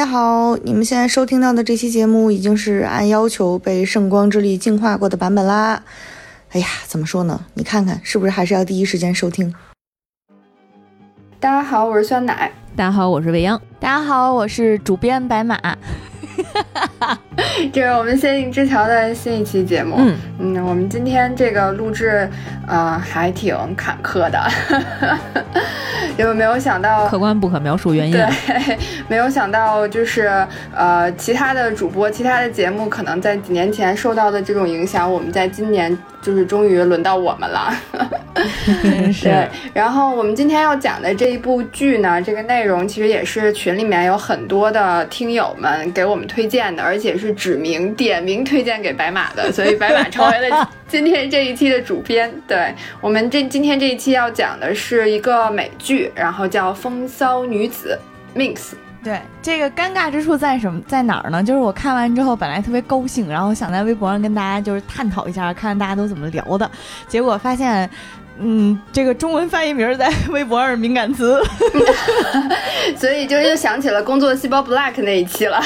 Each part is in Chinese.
家好，你们现在收听到的这期节目已经是按要求被圣光之力净化过的版本啦。哎呀，怎么说呢？你看看是不是还是要第一时间收听？大家好，我是酸奶。大家好，我是未央。大家好，我是主编白马。这是我们仙境之桥的新一期节目。嗯嗯，我们今天这个录制，呃，还挺坎坷的，因为没有想到客观不可描述原因。对，没有想到就是呃，其他的主播、其他的节目可能在几年前受到的这种影响，我们在今年就是终于轮到我们了。是。然后我们今天要讲的这一部剧呢，这个内容其实也是群里面有很多的听友们给我们推荐的，而且是指名点名推荐给白马的，所以白马成为了 今天这一期的主编。对我们这今天这一期要讲的是一个美剧，然后叫《风骚女子》Mix。对，这个尴尬之处在什么，在哪儿呢？就是我看完之后本来特别高兴，然后想在微博上跟大家就是探讨一下，看看大家都怎么聊的，结果发现。嗯，这个中文翻译名在 微博上是敏感词，所以就又想起了工作细胞 Black 那一期了。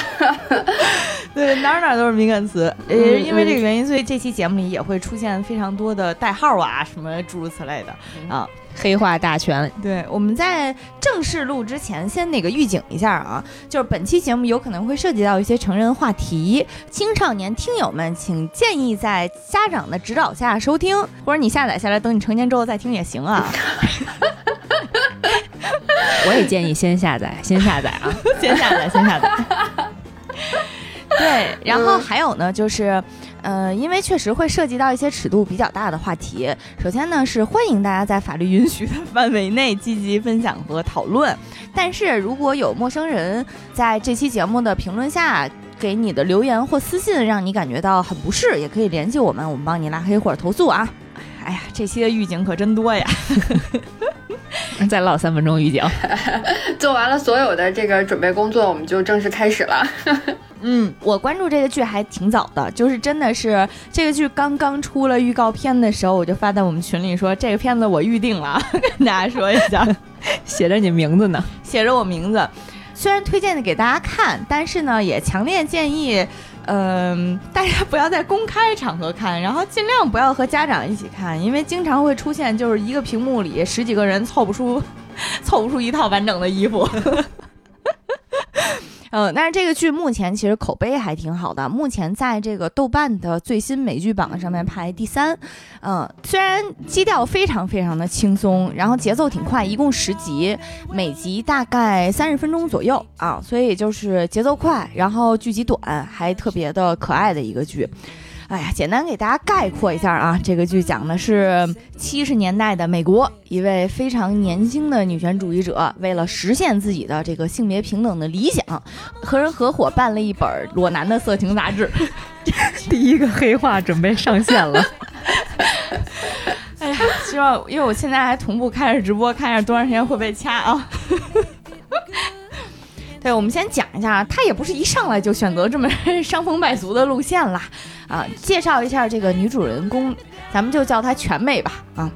对，哪哪都是敏感词，也是因为这个原因，所以这期节目里也会出现非常多的代号啊，什么诸如此类的啊。黑化大全。对，我们在正式录之前，先那个预警一下啊，就是本期节目有可能会涉及到一些成人话题，青少年听友们请建议在家长的指导下收听，或者你下载下来，等你成年之后再听也行啊。我也建议先下载，先下载啊，先下载，先下载。对，然后还有呢，就是。呃，因为确实会涉及到一些尺度比较大的话题。首先呢，是欢迎大家在法律允许的范围内积极分享和讨论。但是如果有陌生人在这期节目的评论下给你的留言或私信，让你感觉到很不适，也可以联系我们，我们帮你拉黑或者投诉啊。哎呀，这期的预警可真多呀！再唠三分钟预警。做完了所有的这个准备工作，我们就正式开始了。嗯，我关注这个剧还挺早的，就是真的是这个剧刚刚出了预告片的时候，我就发在我们群里说这个片子我预定了，跟大家说一下，写着你名字呢，写着我名字。虽然推荐的给大家看，但是呢，也强烈建议，嗯，大家不要在公开场合看，然后尽量不要和家长一起看，因为经常会出现就是一个屏幕里十几个人凑不出，凑不出一套完整的衣服。嗯，但是这个剧目前其实口碑还挺好的，目前在这个豆瓣的最新美剧榜上面排第三。嗯，虽然基调非常非常的轻松，然后节奏挺快，一共十集，每集大概三十分钟左右啊，所以就是节奏快，然后剧集短，还特别的可爱的一个剧。哎呀，简单给大家概括一下啊，这个剧讲的是七十年代的美国，一位非常年轻的女权主义者，为了实现自己的这个性别平等的理想，和人合伙办了一本裸男的色情杂志。第一个黑化准备上线了。哎呀，希望因为我现在还同步开着直播，看一下多长时间会被掐啊。对，我们先讲一下，他也不是一上来就选择这么 伤风败俗的路线啦，啊，介绍一下这个女主人公，咱们就叫她全美吧，啊，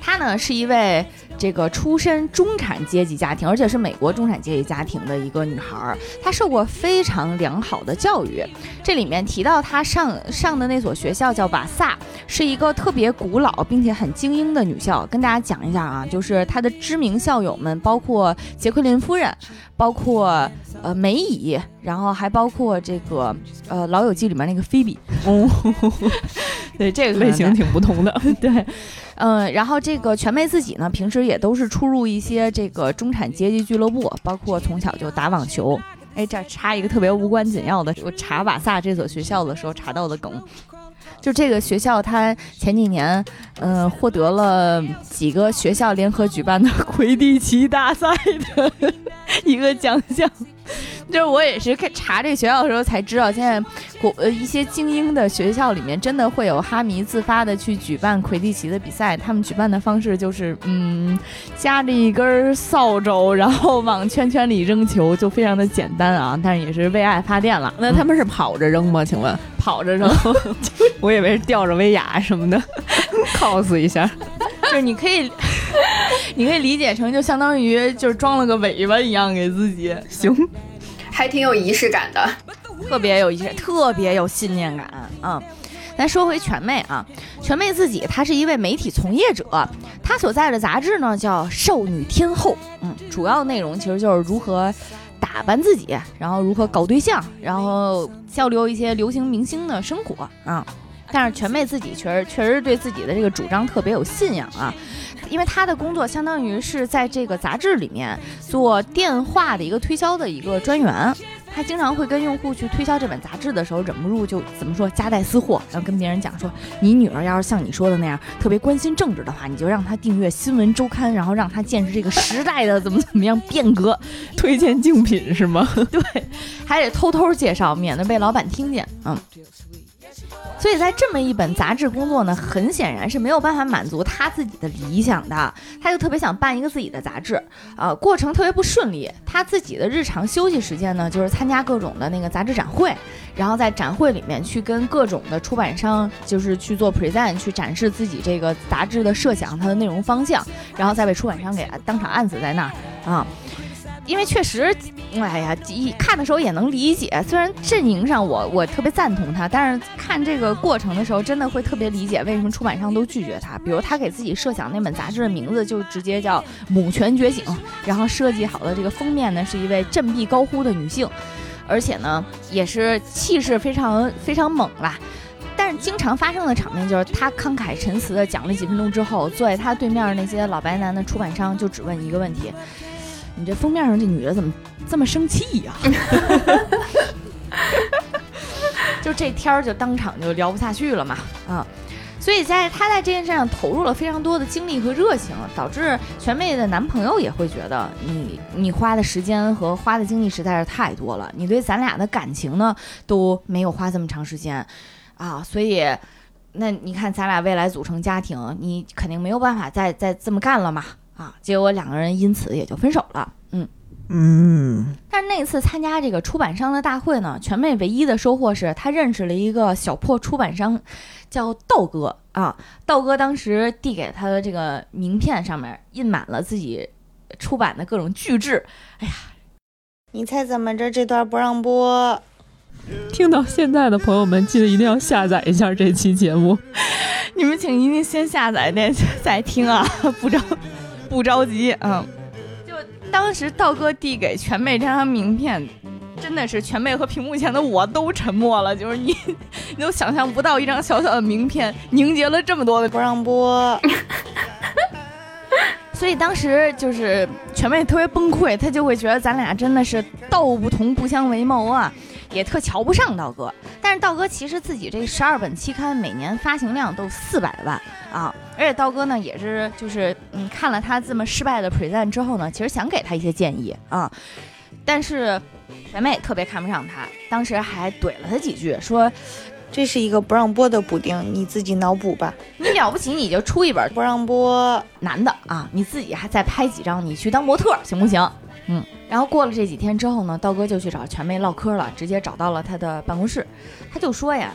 她呢是一位。这个出身中产阶级家庭，而且是美国中产阶级家庭的一个女孩，她受过非常良好的教育。这里面提到她上上的那所学校叫瓦萨，是一个特别古老并且很精英的女校。跟大家讲一下啊，就是她的知名校友们，包括杰奎琳夫人，包括呃梅姨，然后还包括这个呃《老友记》里面那个菲比。哦，对，这个类型挺不同的。对。嗯，然后这个全妹自己呢，平时也都是出入一些这个中产阶级俱乐部，包括从小就打网球。哎，这插一个特别无关紧要的，我查瓦萨这所学校的时候查到的梗，就这个学校，它前几年，嗯，获得了几个学校联合举办的 魁地奇大赛的一个奖项。就是我也是看查这个学校的时候才知道，现在国呃一些精英的学校里面真的会有哈迷自发的去举办魁地奇的比赛。他们举办的方式就是，嗯，夹着一根扫帚，然后往圈圈里扔球，就非常的简单啊，但是也是为爱发电了。那他们是跑着扔吗？请问 跑着扔？我以为是吊着威亚什么的，cos 一下。就是你可以，你可以理解成就相当于就是装了个尾巴一样给自己行。还挺有仪式感的，特别有仪式，特别有信念感啊。咱说回全妹啊，全妹自己她是一位媒体从业者，她所在的杂志呢叫《少女天后》，嗯，主要内容其实就是如何打扮自己，然后如何搞对象，然后交流一些流行明星的生活啊。但是全妹自己确实确实对自己的这个主张特别有信仰啊，因为他的工作相当于是在这个杂志里面做电话的一个推销的一个专员。他经常会跟用户去推销这本杂志的时候，忍不住就怎么说夹带私货，然后跟别人讲说，你女儿要是像你说的那样特别关心政治的话，你就让她订阅《新闻周刊》，然后让她见识这个时代的怎么怎么样变革，推荐竞品是吗？对，还得偷偷介绍，免得被老板听见。嗯。所以在这么一本杂志工作呢，很显然是没有办法满足他自己的理想的，他就特别想办一个自己的杂志，呃，过程特别不顺利。他自己的日常休息时间呢，就是参加各种的那个杂志展会，然后在展会里面去跟各种的出版商，就是去做 present，去展示自己这个杂志的设想，它的内容方向，然后再被出版商给当场按死在那儿啊。因为确实，哎呀，一看的时候也能理解。虽然阵营上我我特别赞同他，但是看这个过程的时候，真的会特别理解为什么出版商都拒绝他。比如他给自己设想那本杂志的名字就直接叫《母权觉醒》，然后设计好的这个封面呢是一位振臂高呼的女性，而且呢也是气势非常非常猛啦。但是经常发生的场面就是他慷慨陈词的讲了几分钟之后，坐在他对面那些老白男的出版商就只问一个问题。你这封面上这女的怎么这么生气呀？就这天儿就当场就聊不下去了嘛啊！所以在她在这件事上投入了非常多的精力和热情，导致全妹的男朋友也会觉得你你花的时间和花的精力实在是太多了，你对咱俩的感情呢都没有花这么长时间啊！所以那你看咱俩未来组成家庭，你肯定没有办法再再这么干了嘛。啊，结果两个人因此也就分手了。嗯嗯，但是那次参加这个出版商的大会呢，全妹唯一的收获是她认识了一个小破出版商，叫道哥啊。道哥当时递给他的这个名片上面印满了自己出版的各种巨制。哎呀，你猜怎么着？这段不让播。听到现在的朋友们，记得一定要下载一下这期节目。你们请一定先下载再再听啊，不着。不着急，嗯，就当时道哥递给全妹这张名片，真的是全妹和屏幕前的我都沉默了。就是你，你都想象不到一张小小的名片凝结了这么多的不让播，所以当时就是全妹特别崩溃，她就会觉得咱俩真的是道不同不相为谋啊。也特瞧不上道哥，但是道哥其实自己这十二本期刊每年发行量都四百万啊，而且道哥呢也是就是嗯看了他这么失败的 present 之后呢，其实想给他一些建议啊，但是全妹特别看不上他，当时还怼了他几句，说这是一个不让播的补丁，你自己脑补吧，你了不起你就出一本不让播男的啊，你自己还再拍几张，你去当模特行不行？嗯。然后过了这几天之后呢，道哥就去找全妹唠嗑了，直接找到了他的办公室。他就说呀，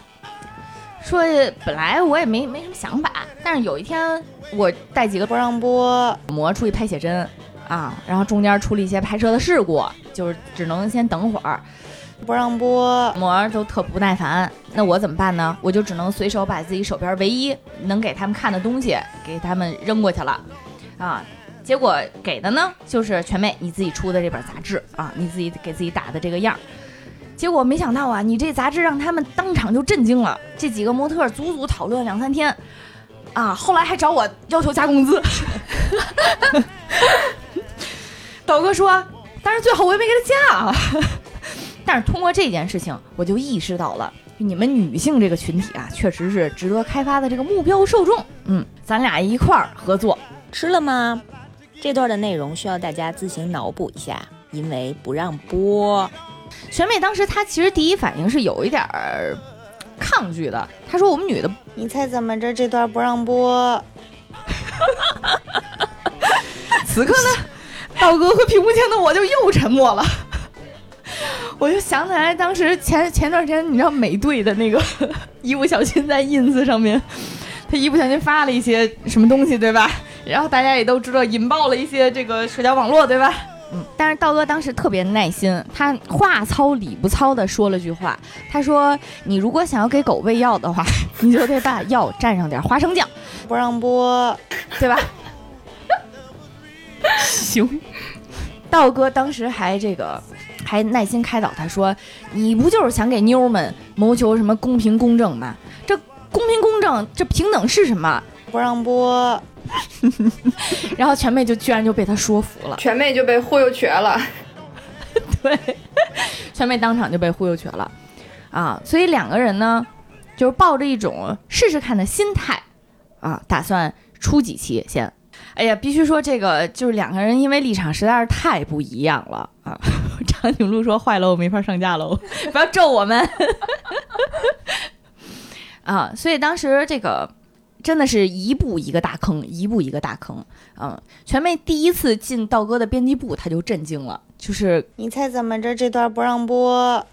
说本来我也没没什么想法，但是有一天我带几个不让播模出去拍写真啊，然后中间出了一些拍摄的事故，就是只能先等会儿，不让播模都特不耐烦。那我怎么办呢？我就只能随手把自己手边唯一能给他们看的东西给他们扔过去了，啊。结果给的呢，就是全妹你自己出的这本杂志啊，你自己给自己打的这个样。结果没想到啊，你这杂志让他们当场就震惊了。这几个模特足足讨论两三天，啊，后来还找我要求加工资。导哥说，但是最后我也没给他加啊。但是通过这件事情，我就意识到了，你们女性这个群体啊，确实是值得开发的这个目标受众。嗯，咱俩一块儿合作，吃了吗？这段的内容需要大家自行脑补一下，因为不让播。全美当时她其实第一反应是有一点儿抗拒的，她说：“我们女的，你猜怎么着？这段不让播。”此刻呢，道哥和屏幕前的我就又沉默了。我就想起来，当时前前段时间，你知道美队的那个 一不小心在 ins 上面，他一不小心发了一些什么东西，对吧？然后大家也都知道引爆了一些这个社交网络，对吧？嗯，但是道哥当时特别耐心，他话糙理不糙的说了句话，他说：“你如果想要给狗喂药的话，你就得把药蘸上点花生酱，不让播，对吧？” 行，道哥当时还这个还耐心开导他说：“你不就是想给妞们谋求什么公平公正吗？这公平公正，这平等是什么？”不让播，然后全妹就居然就被他说服了，全妹就被忽悠瘸了。对，全妹当场就被忽悠瘸了啊！所以两个人呢，就是抱着一种试试看的心态啊，打算出几期先。哎呀，必须说这个就是两个人因为立场实在是太不一样了啊！长颈鹿说坏了，我没法上架喽，不要咒我们 啊！所以当时这个。真的是一步一个大坑，一步一个大坑。嗯，全妹第一次进道哥的编辑部，他就震惊了，就是你猜怎么着？这段不让播，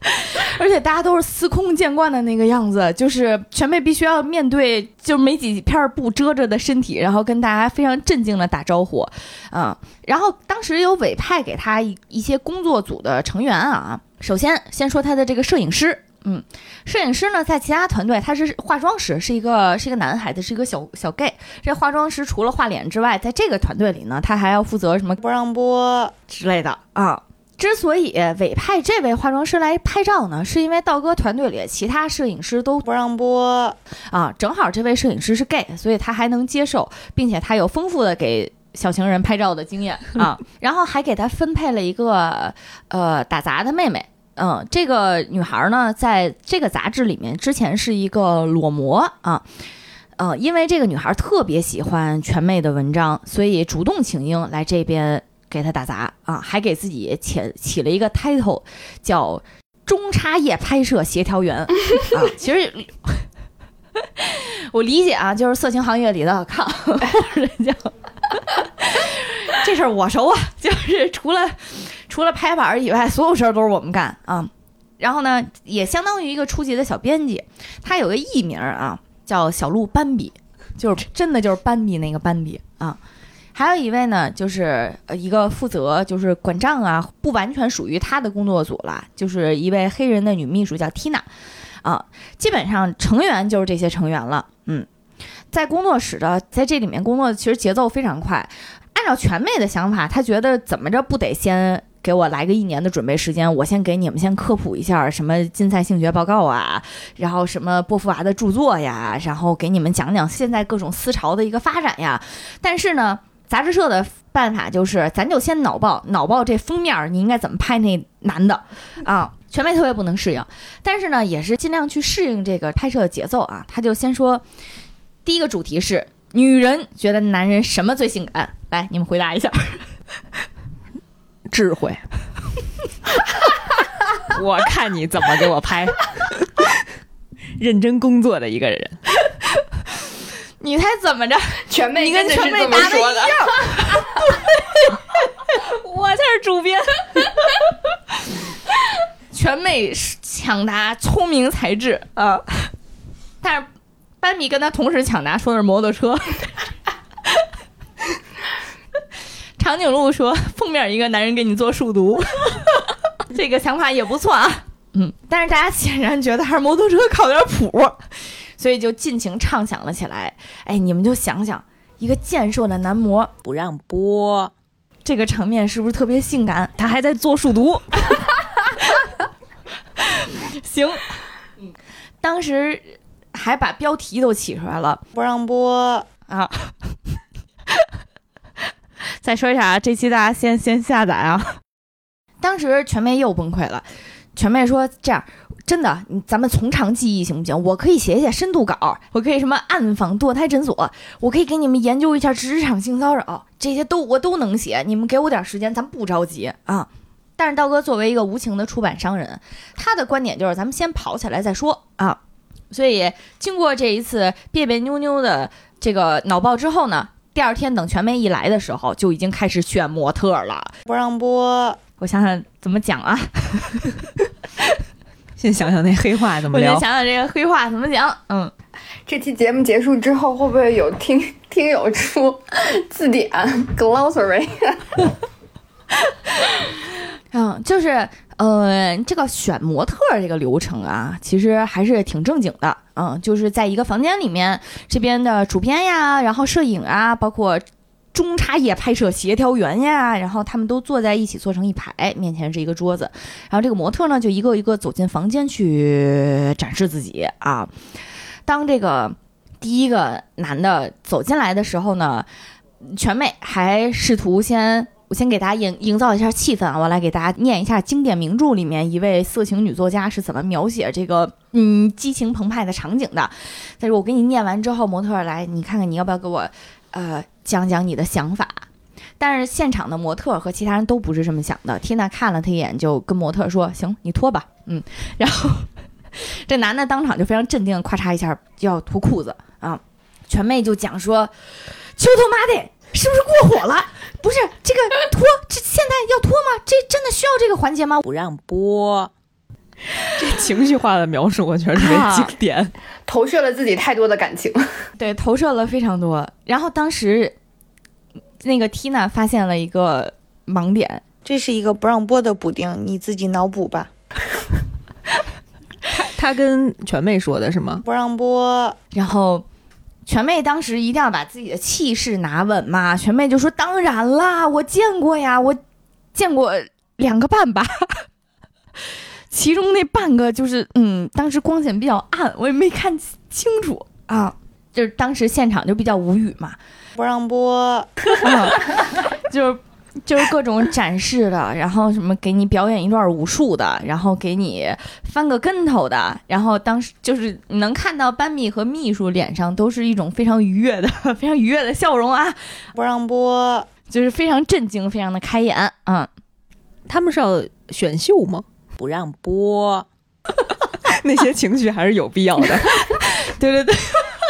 而且大家都是司空见惯的那个样子，就是全妹必须要面对就没几片布遮着的身体，然后跟大家非常镇静的打招呼。嗯，然后当时有委派给他一一些工作组的成员啊，首先先说他的这个摄影师。嗯，摄影师呢，在其他团队他是化妆师，是一个是一个男孩子，是一个小小 gay。这化妆师除了画脸之外，在这个团队里呢，他还要负责什么不让播之类的啊。之所以委派这位化妆师来拍照呢，是因为道哥团队里其他摄影师都不让播啊，正好这位摄影师是 gay，所以他还能接受，并且他有丰富的给小情人拍照的经验啊。然后还给他分配了一个呃打杂的妹妹。嗯，这个女孩呢，在这个杂志里面之前是一个裸模啊，呃，因为这个女孩特别喜欢全妹的文章，所以主动请缨来这边给她打杂啊，还给自己起起了一个 title，叫中插页拍摄协调员啊。其实我理解啊，就是色情行业里的看 人家 这事儿我熟啊，就是除了。除了拍板以外，所有事儿都是我们干啊。然后呢，也相当于一个初级的小编辑。他有个艺名啊，叫小鹿斑比，就是真的就是斑比那个斑比啊。还有一位呢，就是呃一个负责就是管账啊，不完全属于他的工作组了，就是一位黑人的女秘书叫 Tina 啊。基本上成员就是这些成员了。嗯，在工作室的在这里面工作，其实节奏非常快。按照全妹的想法，她觉得怎么着不得先。给我来个一年的准备时间，我先给你们先科普一下什么金赛性学报告啊，然后什么波伏娃的著作呀，然后给你们讲讲现在各种思潮的一个发展呀。但是呢，杂志社的办法就是，咱就先脑爆，脑爆这封面你应该怎么拍那男的啊，全妹特别不能适应，但是呢，也是尽量去适应这个拍摄节奏啊。他就先说，第一个主题是女人觉得男人什么最性感？来，你们回答一下。智慧，我看你怎么给我拍。认真工作的一个人，你猜怎么着？全妹，你跟全妹答的一样。我才是主编。全妹抢答聪明才智啊，但是班比跟他同时抢答说的是摩托车。长颈鹿说：“封面一个男人给你做数独，这个想法也不错啊。嗯，但是大家显然觉得还是摩托车靠点谱，所以就尽情畅想了起来。哎，你们就想想，一个健硕的男模不让播，这个场面是不是特别性感？他还在做数独。行，当时还把标题都起出来了，不让播啊。”再说一下啊，这期大家先先下载啊。当时全妹又崩溃了，全妹说：“这样，真的，咱们从长计议行不行？我可以写写深度稿，我可以什么暗访堕胎诊所，我可以给你们研究一下职场性骚扰，这些都我都能写。你们给我点时间，咱不着急啊。但是道哥作为一个无情的出版商人，他的观点就是咱们先跑起来再说啊。所以经过这一次别别扭扭的这个脑爆之后呢？”第二天等全妹一来的时候，就已经开始选模特了。不让播，我想想怎么讲啊？先想想那黑话怎么聊。我先想想这个黑话怎么讲。嗯，这期节目结束之后，会不会有听 听友出字典 glossary？嗯，就是呃，这个选模特这个流程啊，其实还是挺正经的。嗯，就是在一个房间里面，这边的主编呀，然后摄影啊，包括中插页拍摄协调员呀，然后他们都坐在一起，坐成一排，面前是一个桌子，然后这个模特呢，就一个一个走进房间去展示自己啊。当这个第一个男的走进来的时候呢，全美还试图先。我先给大家营营造一下气氛啊，我来给大家念一下经典名著里面一位色情女作家是怎么描写这个嗯激情澎湃的场景的。但是我给你念完之后，模特来，你看看你要不要给我呃讲讲你的想法？但是现场的模特和其他人都不是这么想的。缇娜看了他一眼，就跟模特说：“行，你脱吧。”嗯，然后这男的当场就非常镇定，咔嚓一下就要脱裤子啊。全妹就讲说：“求他妈的，是不是过火了？不是这个脱，这现在要脱吗？这真的需要这个环节吗？不让播。这情绪化的描述，我觉得特别经典。投射了自己太多的感情。对，投射了非常多。然后当时那个 Tina 发现了一个盲点，这是一个不让播的补丁，你自己脑补吧。他跟全妹说的是吗？不让播，然后全妹当时一定要把自己的气势拿稳嘛。全妹就说：“当然啦，我见过呀，我见过两个半吧。其中那半个就是，嗯，当时光线比较暗，我也没看清楚啊。就是当时现场就比较无语嘛，不让播，嗯，就是就是各种展示的，然后什么给你表演一段武术的，然后给你翻个跟头的，然后当时就是你能看到班米和秘书脸上都是一种非常愉悦的、非常愉悦的笑容啊，不让播，就是非常震惊、非常的开眼，嗯，他们是要选秀吗？不让播，那些情绪还是有必要的。对 对对，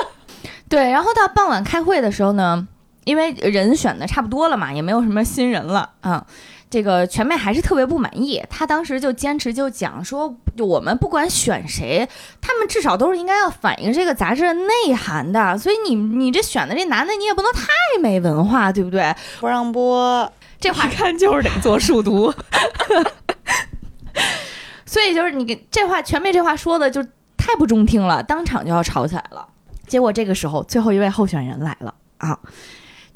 对。然后到傍晚开会的时候呢，因为人选的差不多了嘛，也没有什么新人了啊。这个全妹还是特别不满意，她当时就坚持就讲说，就我们不管选谁，他们至少都是应该要反映这个杂志的内涵的。所以你你这选的这男的，你也不能太没文化，对不对？不让播，这话一看就是得做数独。所以就是你给这话全妹这话说的就太不中听了，当场就要吵起来了。结果这个时候，最后一位候选人来了啊！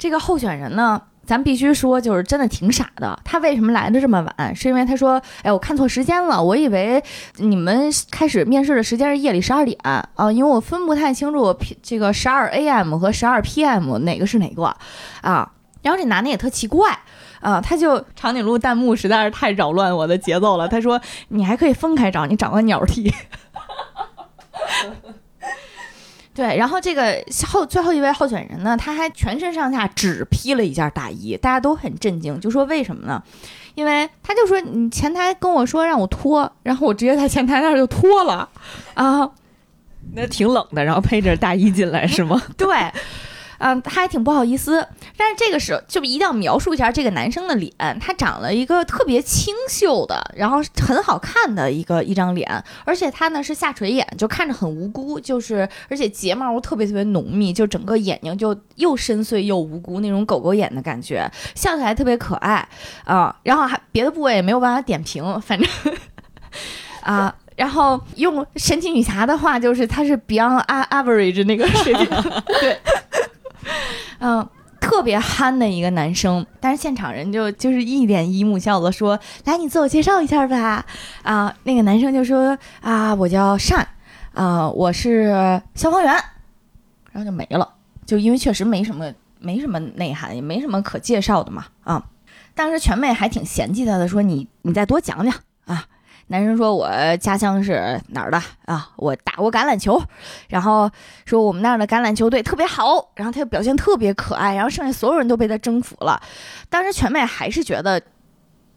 这个候选人呢，咱必须说，就是真的挺傻的。他为什么来的这么晚？是因为他说：“哎，我看错时间了，我以为你们开始面试的时间是夜里十二点啊，因为我分不太清楚 p 这个十二 a.m. 和十二 p.m. 哪个是哪个啊。”然后这男的也特奇怪。啊，他就长颈鹿弹幕实在是太扰乱我的节奏了。他说：“你还可以分开找，你找个鸟替。” 对，然后这个后最后一位候选人呢，他还全身上下只披了一件大衣，大家都很震惊，就说为什么呢？因为他就说你前台跟我说让我脱，然后我直接在前台那儿就脱了啊，那挺冷的，然后配着大衣进来是吗？对。嗯，他还挺不好意思，但是这个时候就一定要描述一下这个男生的脸，他长了一个特别清秀的，然后很好看的一个一张脸，而且他呢是下垂眼，就看着很无辜，就是而且睫毛特别特别浓密，就整个眼睛就又深邃又无辜那种狗狗眼的感觉，笑起来特别可爱啊，然后还别的部位也没有办法点评，反正 啊。然后用神奇女侠的话，就是他是 beyond average 那个水平，对。嗯，特别憨的一个男生，但是现场人就就是一脸姨母笑的说：“来，你自我介绍一下吧。”啊，那个男生就说：“啊，我叫善，啊，我是消防员。”然后就没了，就因为确实没什么没什么内涵，也没什么可介绍的嘛。啊，当时全妹还挺嫌弃他的，说：“你你再多讲讲啊。”男生说：“我家乡是哪儿的啊？我打过橄榄球，然后说我们那儿的橄榄球队特别好，然后他就表现特别可爱，然后剩下所有人都被他征服了。当时全妹还是觉得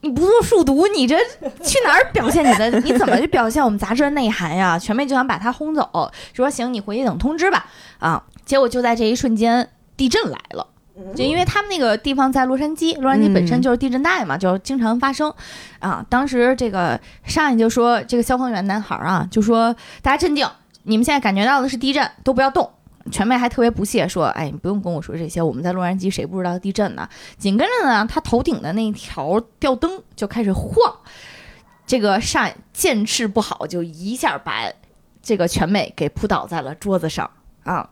你不做数独，你这去哪儿表现你的？你怎么去表现我们杂志的内涵呀？全妹就想把他轰走，说行，你回去等通知吧。啊，结果就在这一瞬间，地震来了。”就因为他们那个地方在洛杉矶，洛杉矶本身就是地震带嘛，就经常发生。啊，当时这个上来就说，这个消防员男孩啊，就说大家镇静，你们现在感觉到的是地震，都不要动全妹还特别不屑说：“哎，你不用跟我说这些，我们在洛杉矶谁不知道地震呢？”紧跟着呢，他头顶的那条吊灯就开始晃，这个上见势不好，就一下把这个全妹给扑倒在了桌子上啊！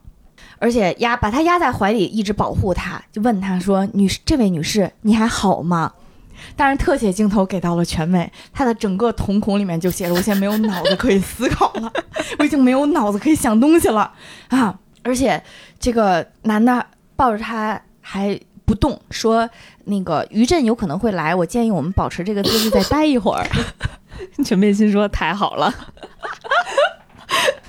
而且压把她压在怀里，一直保护她，就问她说：“女士，这位女士，你还好吗？”但是特写镜头给到了全美，她的整个瞳孔里面就写着：“我现在没有脑子可以思考了，我已经没有脑子可以想东西了啊！”而且这个男的抱着她还不动，说：“那个余震有可能会来，我建议我们保持这个姿势再待一会儿。” 全妹心说太好了，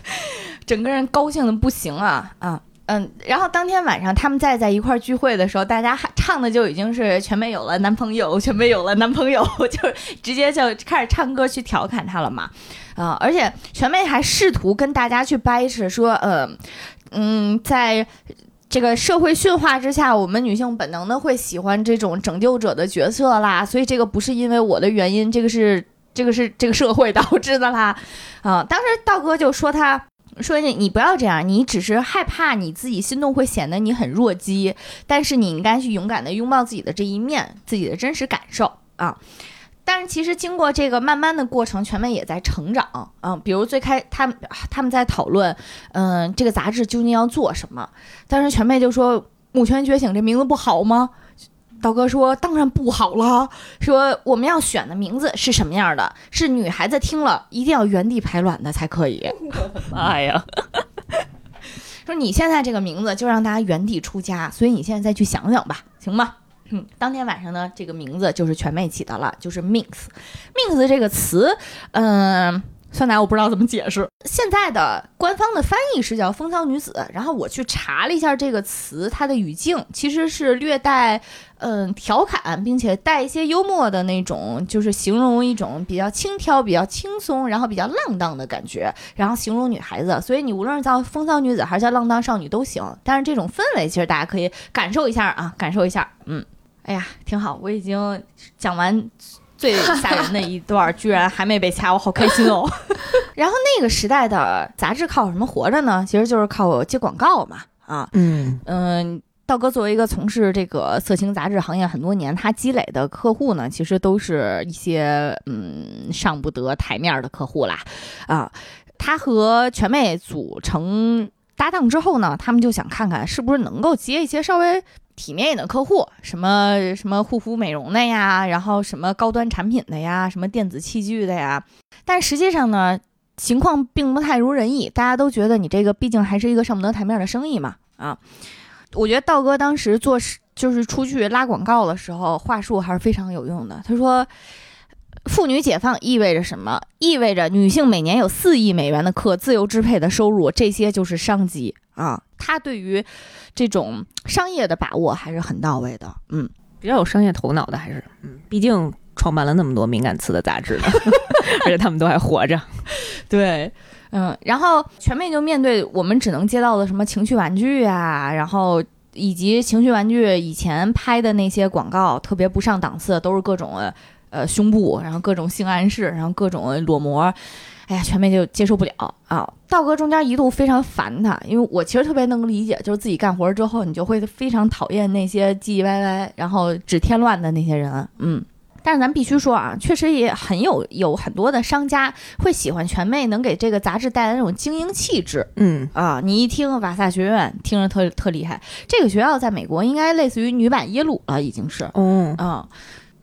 整个人高兴的不行啊啊！嗯，然后当天晚上他们再在一块儿聚会的时候，大家还唱的就已经是全妹有了男朋友，全妹有了男朋友，就是直接就开始唱歌去调侃他了嘛，啊、而且全妹还试图跟大家去掰扯说，呃，嗯，在这个社会驯化之下，我们女性本能的会喜欢这种拯救者的角色啦，所以这个不是因为我的原因，这个是这个是这个社会导致的啦，啊、当时道哥就说他。说你你不要这样，你只是害怕你自己心动会显得你很弱鸡，但是你应该去勇敢的拥抱自己的这一面，自己的真实感受啊。但是其实经过这个慢慢的过程，全妹也在成长啊。比如最开他们他们在讨论，嗯、这个杂志究竟要做什么？当时全妹就说《母权觉醒》这名字不好吗？道哥说：“当然不好了。说我们要选的名字是什么样的？是女孩子听了一定要原地排卵的才可以。妈 呀！说你现在这个名字就让大家原地出家，所以你现在再去想想吧，行吗？嗯，当天晚上呢，这个名字就是全妹起的了，就是 mix。mix 这个词，嗯、酸奶我不知道怎么解释。现在的官方的翻译是叫风骚女子，然后我去查了一下这个词，它的语境其实是略带嗯调侃，并且带一些幽默的那种，就是形容一种比较轻佻、比较轻松，然后比较浪荡的感觉，然后形容女孩子。所以你无论是叫风骚女子还是叫浪荡少女都行，但是这种氛围其实大家可以感受一下啊，感受一下。嗯，哎呀，挺好，我已经讲完。最吓人的一段居然还没被掐，我好开心哦！然后那个时代的杂志靠什么活着呢？其实就是靠接广告嘛，啊，嗯嗯，道哥作为一个从事这个色情杂志行业很多年，他积累的客户呢，其实都是一些嗯上不得台面的客户啦，啊，他和全妹组成搭档之后呢，他们就想看看是不是能够接一些稍微体面一点的客户，什么什么护肤美容的呀，然后什么高端产品的呀，什么电子器具的呀，但实际上呢。情况并不太如人意，大家都觉得你这个毕竟还是一个上不得台面的生意嘛，啊，我觉得道哥当时做事就是出去拉广告的时候，话术还是非常有用的。他说，妇女解放意味着什么？意味着女性每年有四亿美元的可自由支配的收入，这些就是商机啊。他对于这种商业的把握还是很到位的，嗯。比较有商业头脑的还是，嗯，毕竟创办了那么多敏感词的杂志呢，而且他们都还活着。对，嗯，然后全面就面对我们只能接到的什么情趣玩具啊，然后以及情趣玩具以前拍的那些广告，特别不上档次，都是各种呃胸部，然后各种性暗示，然后各种裸模。哎呀，全妹就接受不了啊！道哥中间一度非常烦他，因为我其实特别能理解，就是自己干活之后，你就会非常讨厌那些唧唧歪歪，然后只添乱的那些人，嗯。但是咱必须说啊，确实也很有有很多的商家会喜欢全妹能给这个杂志带来那种精英气质嗯，啊！你一听瓦萨学院，听着特特厉害，这个学校在美国应该类似于女版耶鲁了，已经是嗯，啊、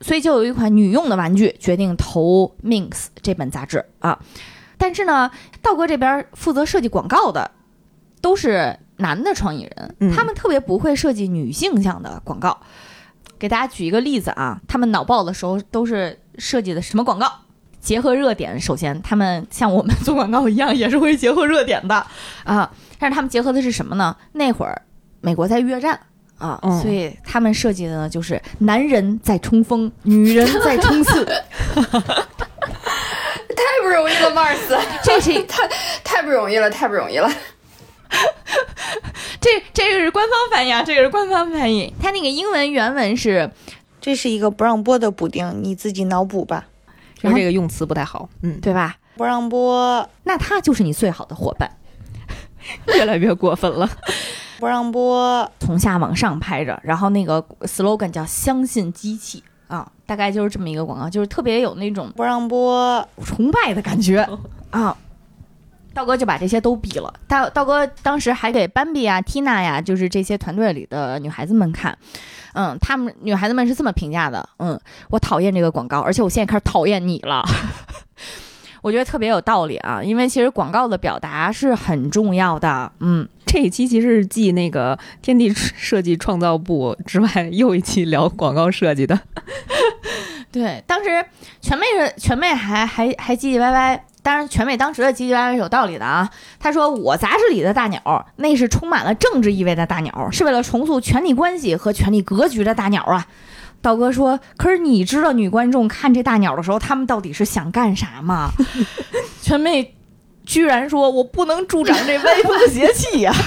所以就有一款女用的玩具决定投 Minx 这本杂志啊。但是呢，道哥这边负责设计广告的都是男的创意人，嗯他们特别不会设计女性向的广告。给大家举一个例子啊，他们脑爆的时候都是设计的什么广告？结合热点，首先他们像我们做广告一样，也是会结合热点的啊。但是他们结合的是什么呢？那会儿美国在越战啊，嗯所以他们设计的呢就是男人在冲锋，女人在冲刺。太不容易了，Mars，这是 太太不容易了，太不容易了。这这个是官方翻译啊，这个是官方翻译。它那个英文原文是这是一个不让播的补丁，你自己脑补吧。然后这个用词不太好。嗯，对吧？不让播，那他就是你最好的伙伴。越来越过分了。不让播，从下往上拍着，然后那个 slogan 叫“相信机器”啊，大概就是这么一个广告，就是特别有那种不让播，崇拜的感觉 啊。道哥就把这些都比了。道道哥当时还给斑比啊、Tina 呀，就是这些团队里的女孩子们看，嗯，她们女孩子们是这么评价的，嗯，我讨厌这个广告，而且我现在开始讨厌你了。我觉得特别有道理啊，因为其实广告的表达是很重要的。嗯，这一期其实是继那个天地设计创造部之外又一期聊广告设计的。对，当时全妹是全妹还还还唧唧歪歪，当然全妹当时的唧唧歪歪是有道理的啊。她说我杂志里的大鸟，那是充满了政治意味的大鸟，是为了重塑权力关系和权力格局的大鸟啊。道哥说：“可是你知道女观众看这大鸟的时候，他们到底是想干啥吗？” 全妹居然说：“我不能助长这歪风邪气呀！”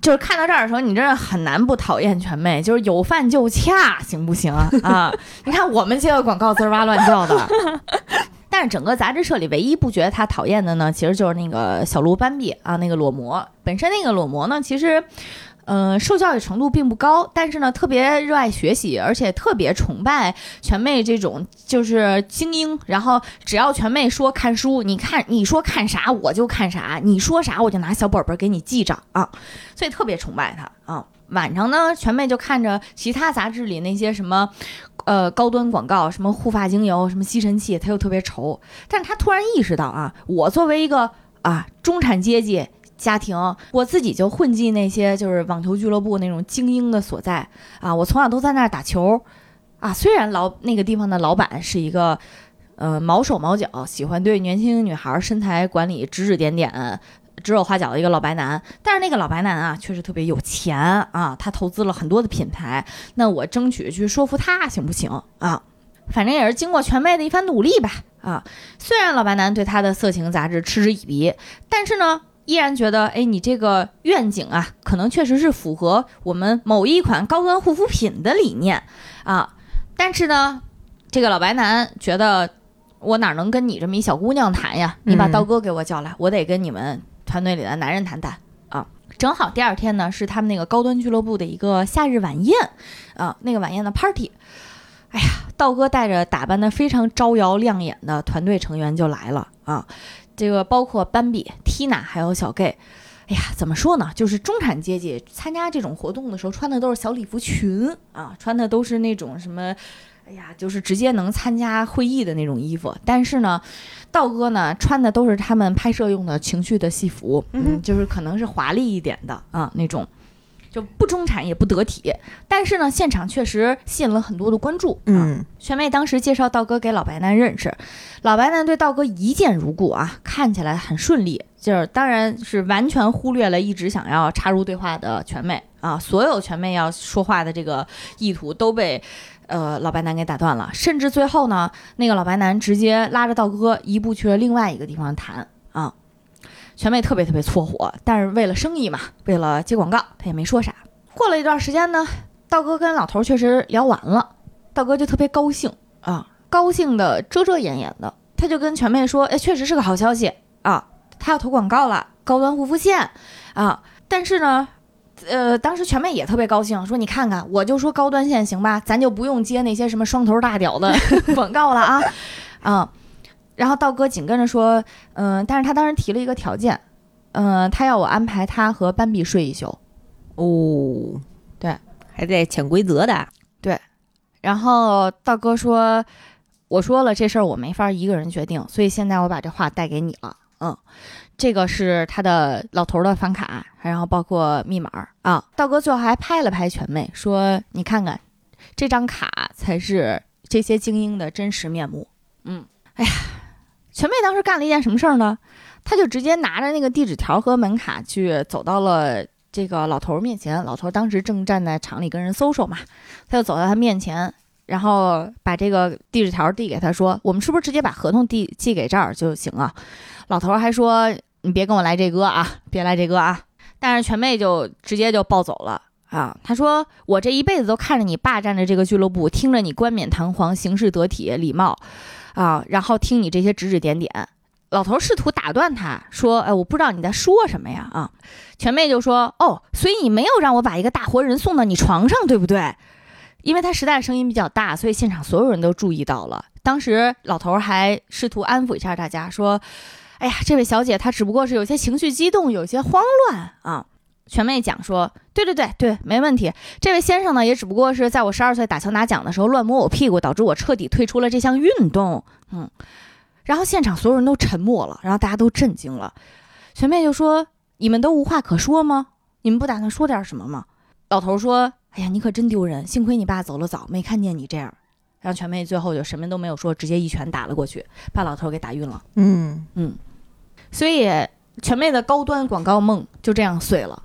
就是看到这儿的时候，你真的很难不讨厌全妹。就是有饭就掐，行不行啊？你看我们接个广告滋哇乱叫的，但是整个杂志社里唯一不觉得他讨厌的呢，其实就是那个小鹿斑比啊，那个裸模。本身那个裸模呢，其实。嗯，受教育程度并不高，但是呢，特别热爱学习，而且特别崇拜全妹这种就是精英。然后只要全妹说看书，你看你说看啥我就看啥，你说啥我就拿小本本给你记着啊，所以特别崇拜她啊。晚上呢，全妹就看着其他杂志里那些什么，呃，高端广告，什么护发精油，什么吸尘器，她又特别愁。但是她突然意识到啊，我作为一个啊中产阶级。家庭，我自己就混迹那些就是网球俱乐部那种精英的所在。啊，我从小都在那儿打球，啊，虽然老那个地方的老板是一个，呃，毛手毛脚，喜欢对年轻女孩身材管理指指点点、指手画脚的一个老白男，但是那个老白男啊，确实特别有钱啊，他投资了很多的品牌，那我争取去说服他行不行？啊？反正也是经过全妹的一番努力吧，啊，虽然老白男对他的色情杂志嗤之以鼻，但是呢。依然觉得，哎，你这个愿景啊，可能确实是符合我们某一款高端护肤品的理念啊。但是呢，这个老白男觉得，我哪能跟你这么一小姑娘谈呀？你把刀哥给我叫来，我得跟你们团队里的男人谈谈啊。正好第二天呢，是他们那个高端俱乐部的一个夏日晚宴啊，那个晚宴的 party。哎呀，道哥带着打扮的非常招摇亮眼的团队成员就来了啊。这个包括斑比、Tina 还有小 gay，哎呀，怎么说呢？就是中产阶级参加这种活动的时候，穿的都是小礼服裙啊，穿的都是那种什么，哎呀，就是直接能参加会议的那种衣服。但是呢，道哥呢穿的都是他们拍摄用的情绪的戏服，嗯，就是可能是华丽一点的啊那种。就不中产也不得体，但是呢，现场确实吸引了很多的关注。嗯，全妹当时介绍道哥给老白男认识，老白男对道哥一见如故啊，看起来很顺利，就是当然是完全忽略了一直想要插入对话的全妹啊，所有全妹要说话的这个意图都被呃老白男给打断了，甚至最后呢，那个老白男直接拉着道哥一步去了另外一个地方谈啊。全妹特别特别搓火，但是为了生意嘛，为了接广告，她也没说啥。过了一段时间呢，道哥跟老头确实聊完了，道哥就特别高兴啊，高兴的遮遮掩掩的，他就跟全妹说：“哎，确实是个好消息啊，他要投广告了，高端护肤线啊。”但是呢，呃，当时全妹也特别高兴，说：“你看看，我就说高端线行吧，咱就不用接那些什么双头大屌的 广告了啊，啊。”然后道哥紧跟着说：“嗯，但是他当时提了一个条件，嗯，他要我安排他和斑比睡一宿。哦，对，还在潜规则的。对。然后道哥说：‘我说了这事儿我没法一个人决定，所以现在我把这话带给你了。’嗯，这个是他的老头的房卡，然后包括密码啊。道哥最后还拍了拍全妹，说：‘你看看，这张卡才是这些精英的真实面目。’嗯，哎呀。”全妹当时干了一件什么事儿呢？她就直接拿着那个地址条和门卡去走到了这个老头面前。老头当时正站在厂里跟人搜搜嘛，他就走到他面前，然后把这个地址条递给他，说：“我们是不是直接把合同递寄给这儿就行了？”老头还说：“你别跟我来这哥啊，别来这哥啊！”但是全妹就直接就抱走了啊。他说：“我这一辈子都看着你霸占着这个俱乐部，听着你冠冕堂皇、行事得体、礼貌。”啊，然后听你这些指指点点，老头试图打断他说：“哎，我不知道你在说什么呀啊！”全妹就说：“哦，所以你没有让我把一个大活人送到你床上，对不对？”因为他实在声音比较大，所以现场所有人都注意到了。当时老头还试图安抚一下大家说：“哎呀，这位小姐她只不过是有些情绪激动，有些慌乱啊。”全妹讲说：“对对对对，没问题。这位先生呢，也只不过是在我十二岁打球拿奖的时候乱摸我屁股，导致我彻底退出了这项运动。”嗯。然后现场所有人都沉默了，然后大家都震惊了。全妹就说：“你们都无话可说吗？你们不打算说点什么吗？”老头说：“哎呀，你可真丢人！幸亏你爸走了早，没看见你这样。”然后全妹最后就什么都没有说，直接一拳打了过去，把老头给打晕了。嗯嗯，所以全妹的高端广告梦就这样碎了，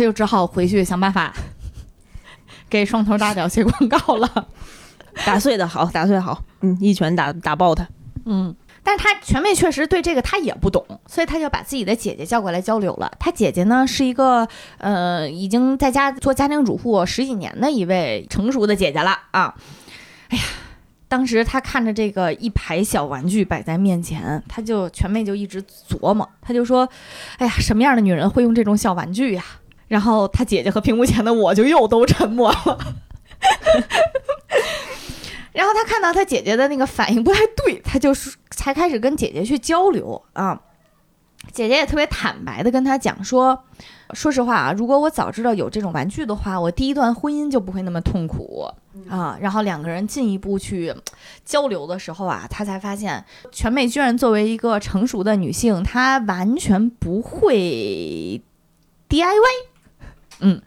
她就只好回去想办法给双头大脚写广告了。打碎的好，打碎好，嗯，一拳打打爆他。嗯。但是他全妹确实对这个他也不懂，所以他就把自己的姐姐叫过来交流了。他姐姐呢是一个呃已经在家做家庭主妇十几年的一位成熟的姐姐了啊。哎呀，当时他看着这个一排小玩具摆在面前，他就全妹就一直琢磨，他就说：“哎呀，什么样的女人会用这种小玩具呀？”然后他姐姐和屏幕前的我就又都沉默了。然后他看到他姐姐的那个反应不太对，他就是才开始跟姐姐去交流啊。姐姐也特别坦白的跟他讲说，说实话啊，如果我早知道有这种玩具的话，我第一段婚姻就不会那么痛苦啊。然后两个人进一步去交流的时候啊，他才发现全美居然作为一个成熟的女性，她完全不会 DIY。嗯，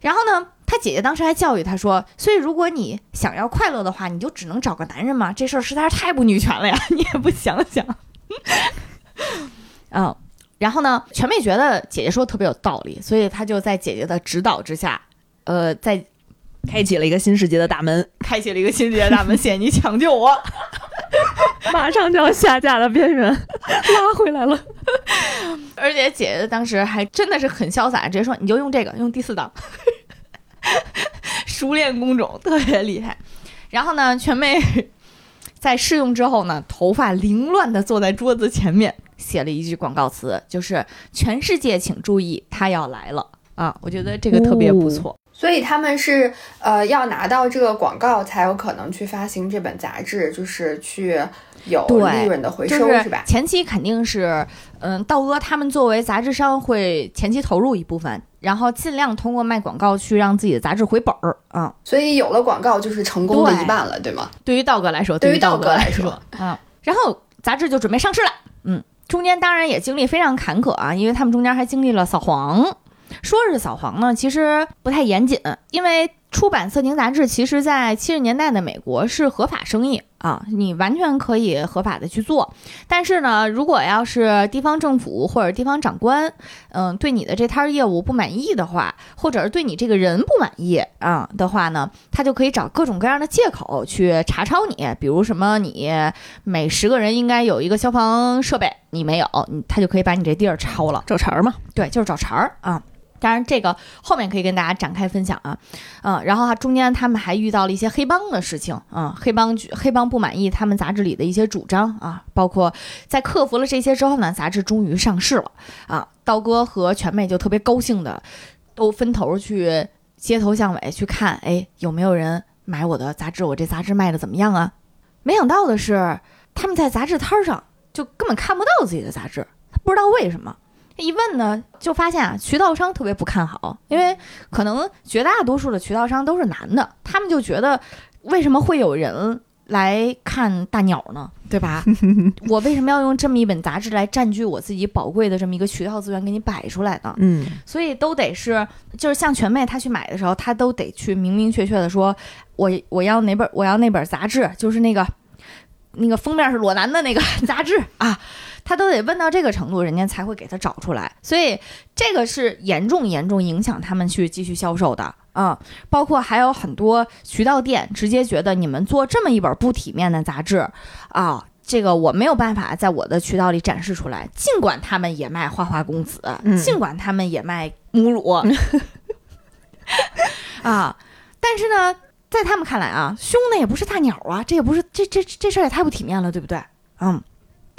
然后呢？他姐姐当时还教育他说：“所以如果你想要快乐的话，你就只能找个男人嘛，这事儿实在是太不女权了呀！你也不想想。”嗯，然后呢，全妹觉得姐姐说的特别有道理，所以她就在姐姐的指导之下，呃，在开启了一个新世界的大门，开启了一个新世界的大门。谢谢你抢救我，马上就要下架的边缘 拉回来了。而且姐姐当时还真的是很潇洒，直接说：“你就用这个，用第四档。”熟练工种特别厉害，然后呢，全妹在试用之后呢，头发凌乱的坐在桌子前面，写了一句广告词，就是“全世界请注意，他要来了”啊，我觉得这个特别不错。所以他们是呃要拿到这个广告才有可能去发行这本杂志，就是去有利润的回收，是吧？前期肯定是，嗯，道哥他们作为杂志商会前期投入一部分。然后尽量通过卖广告去让自己的杂志回本儿啊，所以有了广告就是成功的一半了，对吗？对于道哥来说，对于道哥来说啊，然后杂志就准备上市了，嗯，中间当然也经历非常坎坷啊，因为他们中间还经历了扫黄，说是扫黄呢，其实不太严谨，因为。出版色情杂志，其实，在七十年代的美国是合法生意啊，你完全可以合法的去做。但是呢，如果要是地方政府或者地方长官，嗯，对你的这摊业务不满意的话，或者是对你这个人不满意啊的话呢，他就可以找各种各样的借口去查抄你。比如什么，你每十个人应该有一个消防设备，你没有，他就可以把你这地儿抄了，找茬儿嘛？对，就是找茬儿啊。当然，这个后面可以跟大家展开分享啊，嗯，然后中间他们还遇到了一些黑帮的事情嗯，黑帮黑帮不满意他们杂志里的一些主张啊，包括在克服了这些之后呢，杂志终于上市了啊，刀哥和全妹就特别高兴的，都分头去街头巷尾去看，哎，有没有人买我的杂志？我这杂志卖的怎么样啊？没想到的是，他们在杂志摊上就根本看不到自己的杂志，他不知道为什么。一问呢，就发现啊，渠道商特别不看好，因为可能绝大多数的渠道商都是男的，他们就觉得为什么会有人来看大鸟呢？对吧？我为什么要用这么一本杂志来占据我自己宝贵的这么一个渠道资源给你摆出来呢？嗯，所以都得是，就是像全妹她去买的时候，她都得去明明确确的说，我我要哪本我要那本杂志，就是那个那个封面是裸男的那个 杂志啊。他都得问到这个程度，人家才会给他找出来，所以这个是严重严重影响他们去继续销售的啊。包括还有很多渠道店直接觉得你们做这么一本不体面的杂志啊，这个我没有办法在我的渠道里展示出来。尽管他们也卖花花公子，尽管他们也卖母乳 啊，但是呢，在他们看来啊，凶的也不是大鸟啊，这也不是这这这事儿也太不体面了，对不对？嗯。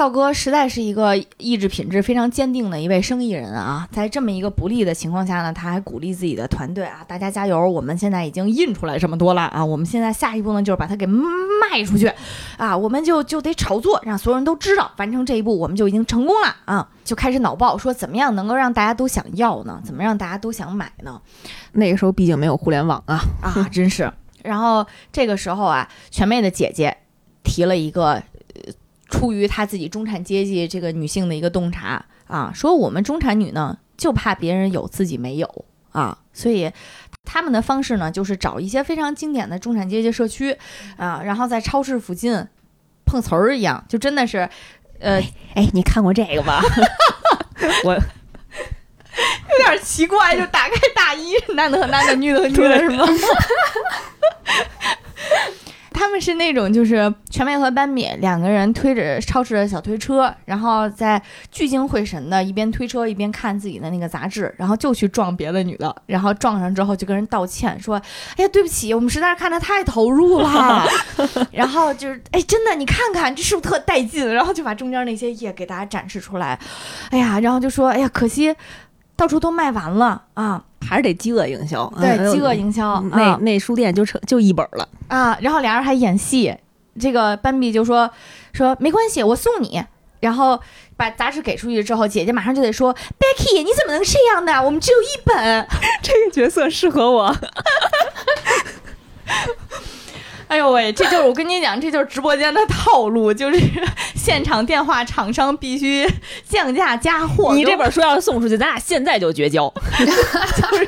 道哥实在是一个意志品质非常坚定的一位生意人啊，在这么一个不利的情况下呢，他还鼓励自己的团队啊，大家加油！我们现在已经印出来这么多了啊，我们现在下一步呢就是把它给卖出去啊，我们就就得炒作，让所有人都知道，完成这一步我们就已经成功了啊，就开始脑爆说怎么样能够让大家都想要呢？怎么让大家都想买呢？那个时候毕竟没有互联网啊，啊，真是。然后这个时候啊，全妹的姐姐提了一个。出于她自己中产阶级这个女性的一个洞察啊，说我们中产女呢就怕别人有自己没有啊，所以他们的方式呢就是找一些非常经典的中产阶级社区啊，然后在超市附近碰瓷儿一样，就真的是，呃，哎，你看过这个吧？我有点奇怪，就打开大衣，男的和男的，女的和女的，是吗？他们是那种，就是全麦和班米两个人推着超市的小推车，然后在聚精会神的一边推车一边看自己的那个杂志，然后就去撞别的女的，然后撞上之后就跟人道歉说：“哎呀，对不起，我们实在是看的太投入了。”然后就是，哎，真的，你看看这是不是特带劲？然后就把中间那些页给大家展示出来。哎呀，然后就说：“哎呀，可惜到处都卖完了啊。”还是得饥饿营销，对，饥饿营销，那那书店就成就一本了啊。然后俩人还演戏，这个斑比就说说没关系，我送你。然后把杂志给出去之后，姐姐马上就得说，Becky，你怎么能这样呢？我们只有一本，这个角色适合我。哎呦喂，这就是我跟你讲，这就是直播间的套路，就是现场电话厂商必须降价加货。你这本书要是送出去，咱俩现在就绝交。就是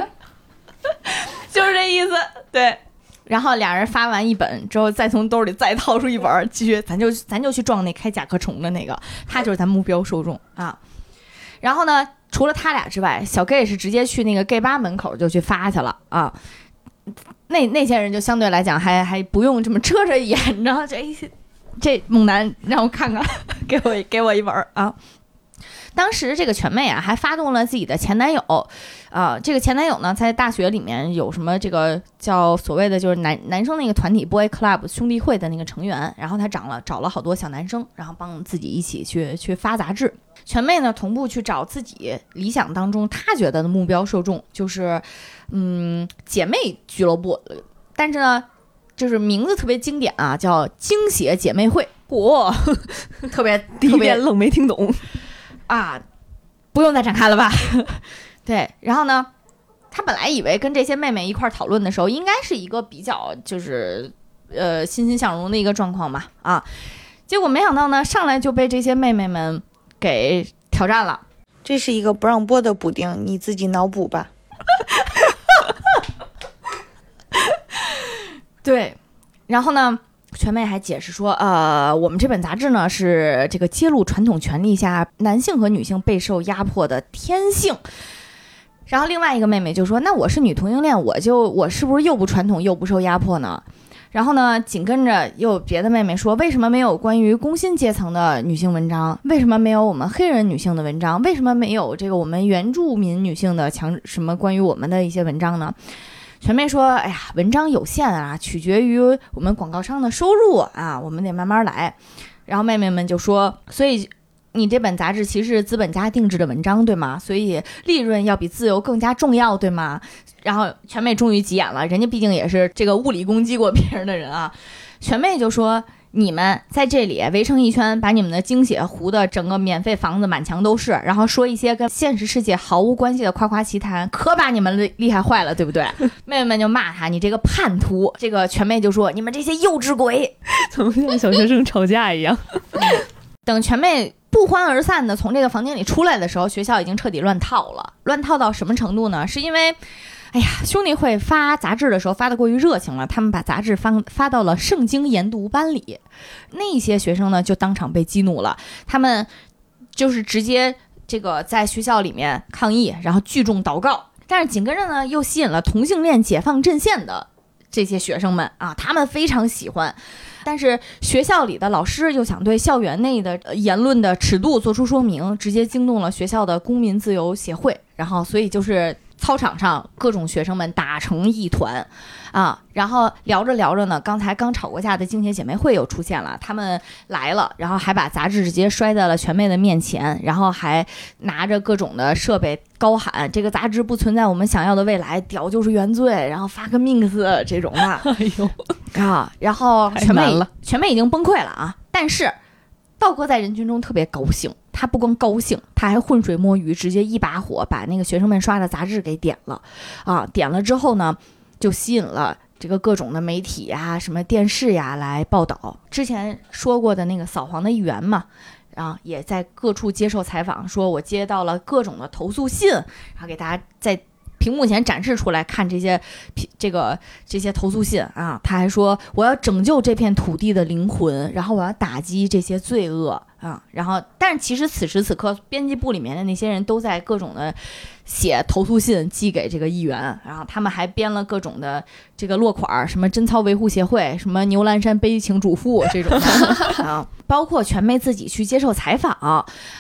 就是这意思，对。然后俩人发完一本之后，再从兜里再掏出一本，继续，咱就咱就去撞那开甲壳虫的那个，他就是咱目标受众啊。然后呢，除了他俩之外，小 gay 是直接去那个 gay 吧门口就去发去了啊。那那些人就相对来讲还还不用这么遮着眼，然后这这猛男让我看看，给我给我一本啊。当时这个全妹啊还发动了自己的前男友，啊，这个前男友呢在大学里面有什么这个叫所谓的就是男男生那个团体 boy club 兄弟会的那个成员，然后他找了找了好多小男生，然后帮自己一起去去发杂志。全妹呢同步去找自己理想当中她觉得的目标受众就是。嗯，姐妹俱乐部，但是呢，就是名字特别经典啊，叫精血姐妹会。嚯，特别 第一遍愣没听懂 啊，不用再展开了吧？对，然后呢，他本来以为跟这些妹妹一块讨论的时候，应该是一个比较就是呃欣欣向荣的一个状况嘛啊，结果没想到呢，上来就被这些妹妹们给挑战了。这是一个不让播的补丁，你自己脑补吧。对，然后呢，全妹还解释说，呃，我们这本杂志呢是这个揭露传统权利下男性和女性备受压迫的天性。然后另外一个妹妹就说，那我是女同性恋，我就我是不是又不传统又不受压迫呢？然后呢，紧跟着又有别的妹妹说，为什么没有关于工薪阶层的女性文章？为什么没有我们黑人女性的文章？为什么没有这个我们原住民女性的强什么关于我们的一些文章呢？全妹说：“哎呀，文章有限啊，取决于我们广告商的收入啊，我们得慢慢来。”然后妹妹们就说：“所以你这本杂志其实是资本家定制的文章，对吗？所以利润要比自由更加重要，对吗？”然后全妹终于急眼了，人家毕竟也是这个物理攻击过别人的人啊。全妹就说。你们在这里围成一圈，把你们的精血糊的整个免费房子满墙都是，然后说一些跟现实世界毫无关系的夸夸其谈，可把你们厉厉害坏了，对不对？妹妹们就骂他，你这个叛徒。这个全妹就说，你们这些幼稚鬼，怎么像小学生吵架一样？等全妹不欢而散的从这个房间里出来的时候，学校已经彻底乱套了。乱套到什么程度呢？是因为。哎呀，兄弟会发杂志的时候发的过于热情了，他们把杂志发发到了圣经研读班里，那些学生呢就当场被激怒了，他们就是直接这个在学校里面抗议，然后聚众祷告，但是紧跟着呢又吸引了同性恋解放阵线的这些学生们啊，他们非常喜欢，但是学校里的老师又想对校园内的言论的尺度做出说明，直接惊动了学校的公民自由协会，然后所以就是。操场上各种学生们打成一团，啊，然后聊着聊着呢，刚才刚吵过架的静姐姐妹会又出现了，他们来了，然后还把杂志直接摔在了全妹的面前，然后还拿着各种的设备高喊这个杂志不存在我们想要的未来，屌就是原罪，然后发个 mix 这种的，哎呦，啊，然后全妹了全妹已经崩溃了啊！但是道哥在人群中特别高兴，他不光高兴，他还浑水摸鱼，直接一把火把那个学生们刷的杂志给点了啊！点了之后呢，就吸引了。这个各种的媒体呀、什么电视呀来报道。之前说过的那个扫黄的议员嘛，啊，也在各处接受采访，说我接到了各种的投诉信，然后给大家在屏幕前展示出来看这些这个这些投诉信啊，他还说我要拯救这片土地的灵魂，然后我要打击这些罪恶啊，然后但是其实此时此刻，编辑部里面的那些人都在各种的写投诉信寄给这个议员，然后他们还编了各种的这个落款儿，什么贞操维护协会，什么牛栏山悲情主妇 这种的啊，包括全妹自己去接受采访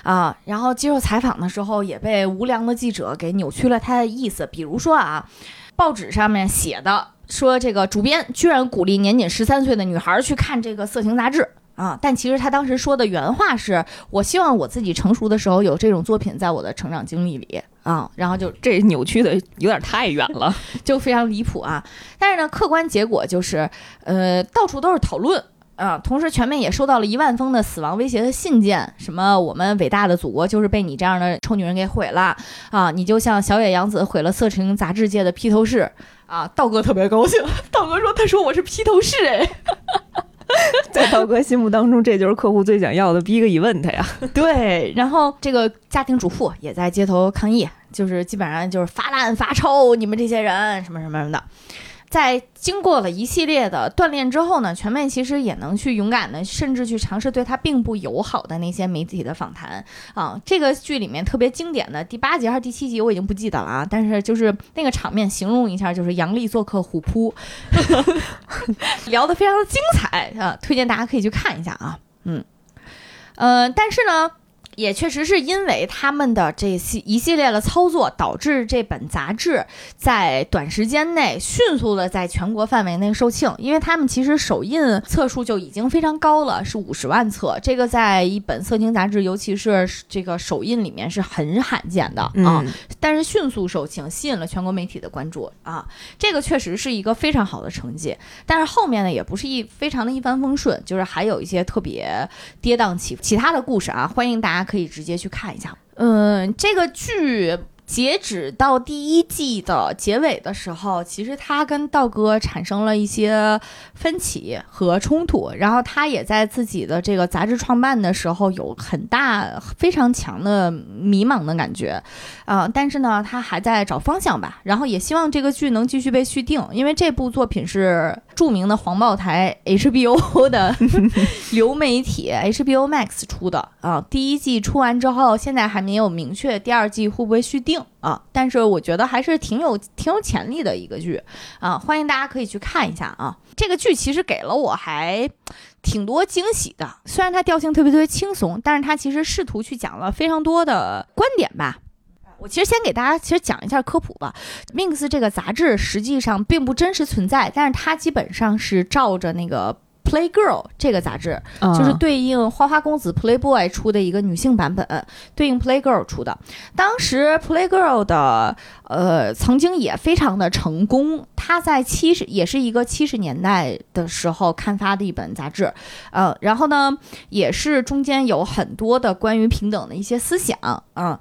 啊，然后接受采访的时候也被无良的记者给扭曲了他的意思，比如说啊，报纸上面写的说这个主编居然鼓励年仅十三岁的女孩去看这个色情杂志。啊，但其实他当时说的原话是：“我希望我自己成熟的时候有这种作品在我的成长经历里啊。”然后就这扭曲的有点太远了。就非常离谱啊！但是呢，客观结果就是，呃，到处都是讨论啊。同时，全面也收到了一万封的死亡威胁的信件，什么我们伟大的祖国就是被你这样的臭女人给毁了啊！你就像小野洋子毁了色情杂志界的披头士啊！道哥特别高兴，道哥说：“他说我是披头士哎。” 在道哥心目当中，这就是客户最想要的 big event 呀。对，然后这个家庭主妇也在街头抗议，就是基本上就是发烂发臭，你们这些人什么什么什么的。在经过了一系列的锻炼之后呢，全妹其实也能去勇敢的，甚至去尝试对她并不友好的那些媒体的访谈啊。这个剧里面特别经典的第八集还是第七集，我已经不记得了啊。但是就是那个场面，形容一下，就是杨笠做客虎扑，聊得非常的精彩啊，推荐大家可以去看一下啊。嗯，呃，但是呢。也确实是因为他们的这系一系列的操作，导致这本杂志在短时间内迅速的在全国范围内售罄。因为他们其实首印册数就已经非常高了，是五十万册，这个在一本色情杂志，尤其是这个首印里面是很罕见的啊。但是迅速售罄，吸引了全国媒体的关注啊，这个确实是一个非常好的成绩。但是后面呢，也不是一非常的一帆风顺，就是还有一些特别跌宕起伏其他的故事啊，欢迎大家。可以直接去看一下。嗯，这个剧截止到第一季的结尾的时候，其实他跟道哥产生了一些分歧和冲突，然后他也在自己的这个杂志创办的时候有很大非常强的迷茫的感觉，啊，但是呢，他还在找方向吧，然后也希望这个剧能继续被续订，因为这部作品是著名的黄报台 HBO 的流媒体 HBO Max 出的啊，第一季出完之后，现在还没有明确第二季会不会续订。啊，但是我觉得还是挺有挺有潜力的一个剧啊，欢迎大家可以去看一下啊。这个剧其实给了我还挺多惊喜的，虽然它调性特别特别轻松，但是它其实试图去讲了非常多的观点吧。我其实先给大家其实讲一下科普吧。Mix 这个杂志实际上并不真实存在，但是它基本上是照着那个。Playgirl 这个杂志就是对应花花公子 Playboy 出的一个女性版本，对应 Playgirl 出的。当时 Playgirl 的呃曾经也非常的成功，它在七十也是一个七十年代的时候刊发的一本杂志，呃，然后呢也是中间有很多的关于平等的一些思想，嗯。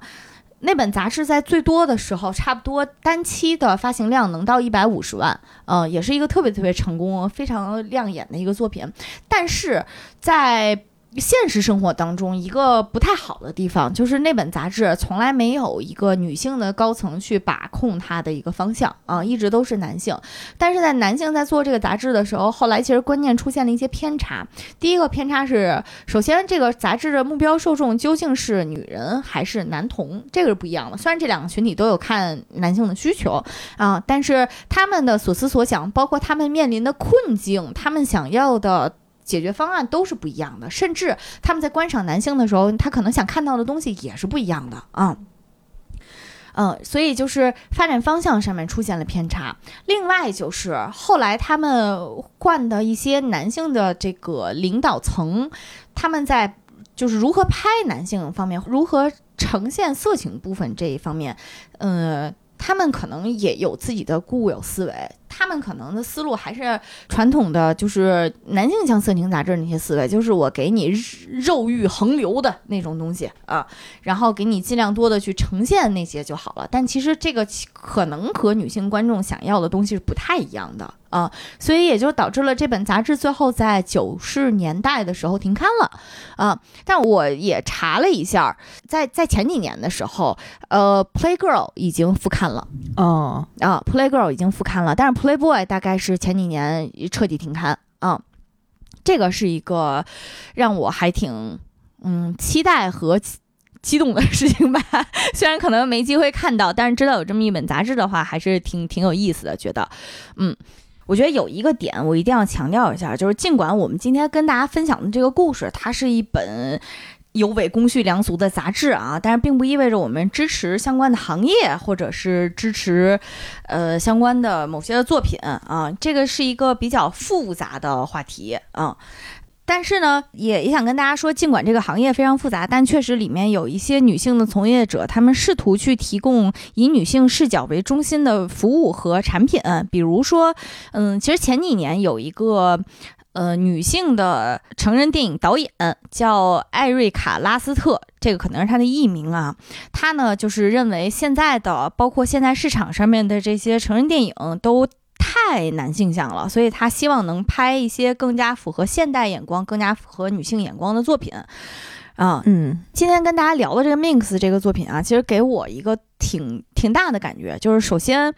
那本杂志在最多的时候，差不多单期的发行量能到一百五十万，嗯，也是一个特别特别成功、非常亮眼的一个作品。但是在现实生活当中，一个不太好的地方就是那本杂志从来没有一个女性的高层去把控它的一个方向啊，一直都是男性。但是在男性在做这个杂志的时候，后来其实观念出现了一些偏差。第一个偏差是，首先这个杂志的目标受众究竟是女人还是男童，这个是不一样的。虽然这两个群体都有看男性的需求啊，但是他们的所思所想，包括他们面临的困境，他们想要的。解决方案都是不一样的，甚至他们在观赏男性的时候，他可能想看到的东西也是不一样的啊。嗯，所以就是发展方向上面出现了偏差。另外就是后来他们换的一些男性的这个领导层，他们在就是如何拍男性方面，如何呈现色情部分这一方面，呃，他们可能也有自己的固有思维。他们可能的思路还是传统的，就是男性向色情杂志那些思维，就是我给你肉欲横流的那种东西啊，然后给你尽量多的去呈现那些就好了。但其实这个可能和女性观众想要的东西是不太一样的啊，所以也就导致了这本杂志最后在九十年代的时候停刊了啊。但我也查了一下，在在前几年的时候，呃，Playgirl 已经复刊了哦啊，Playgirl 已经复刊了，但是。Playboy 大概是前几年彻底停刊啊，这个是一个让我还挺嗯期待和 激动的事情吧。虽然可能没机会看到，但是知道有这么一本杂志的话，还是挺挺有意思的。觉得，嗯，我觉得有一个点我一定要强调一下，就是尽管我们今天跟大家分享的这个故事，它是一本。有违公序良俗的杂志啊，但是并不意味着我们支持相关的行业，或者是支持，呃，相关的某些的作品啊。这个是一个比较复杂的话题啊。但是呢，也也想跟大家说，尽管这个行业非常复杂，但确实里面有一些女性的从业者，她们试图去提供以女性视角为中心的服务和产品。比如说，嗯，其实前几年有一个。呃，女性的成人电影导演叫艾瑞卡·拉斯特，这个可能是她的艺名啊。她呢，就是认为现在的，包括现在市场上面的这些成人电影都太男性向了，所以她希望能拍一些更加符合现代眼光、更加符合女性眼光的作品。啊，嗯，今天跟大家聊的这个《Mix》这个作品啊，其实给我一个挺挺大的感觉，就是首先。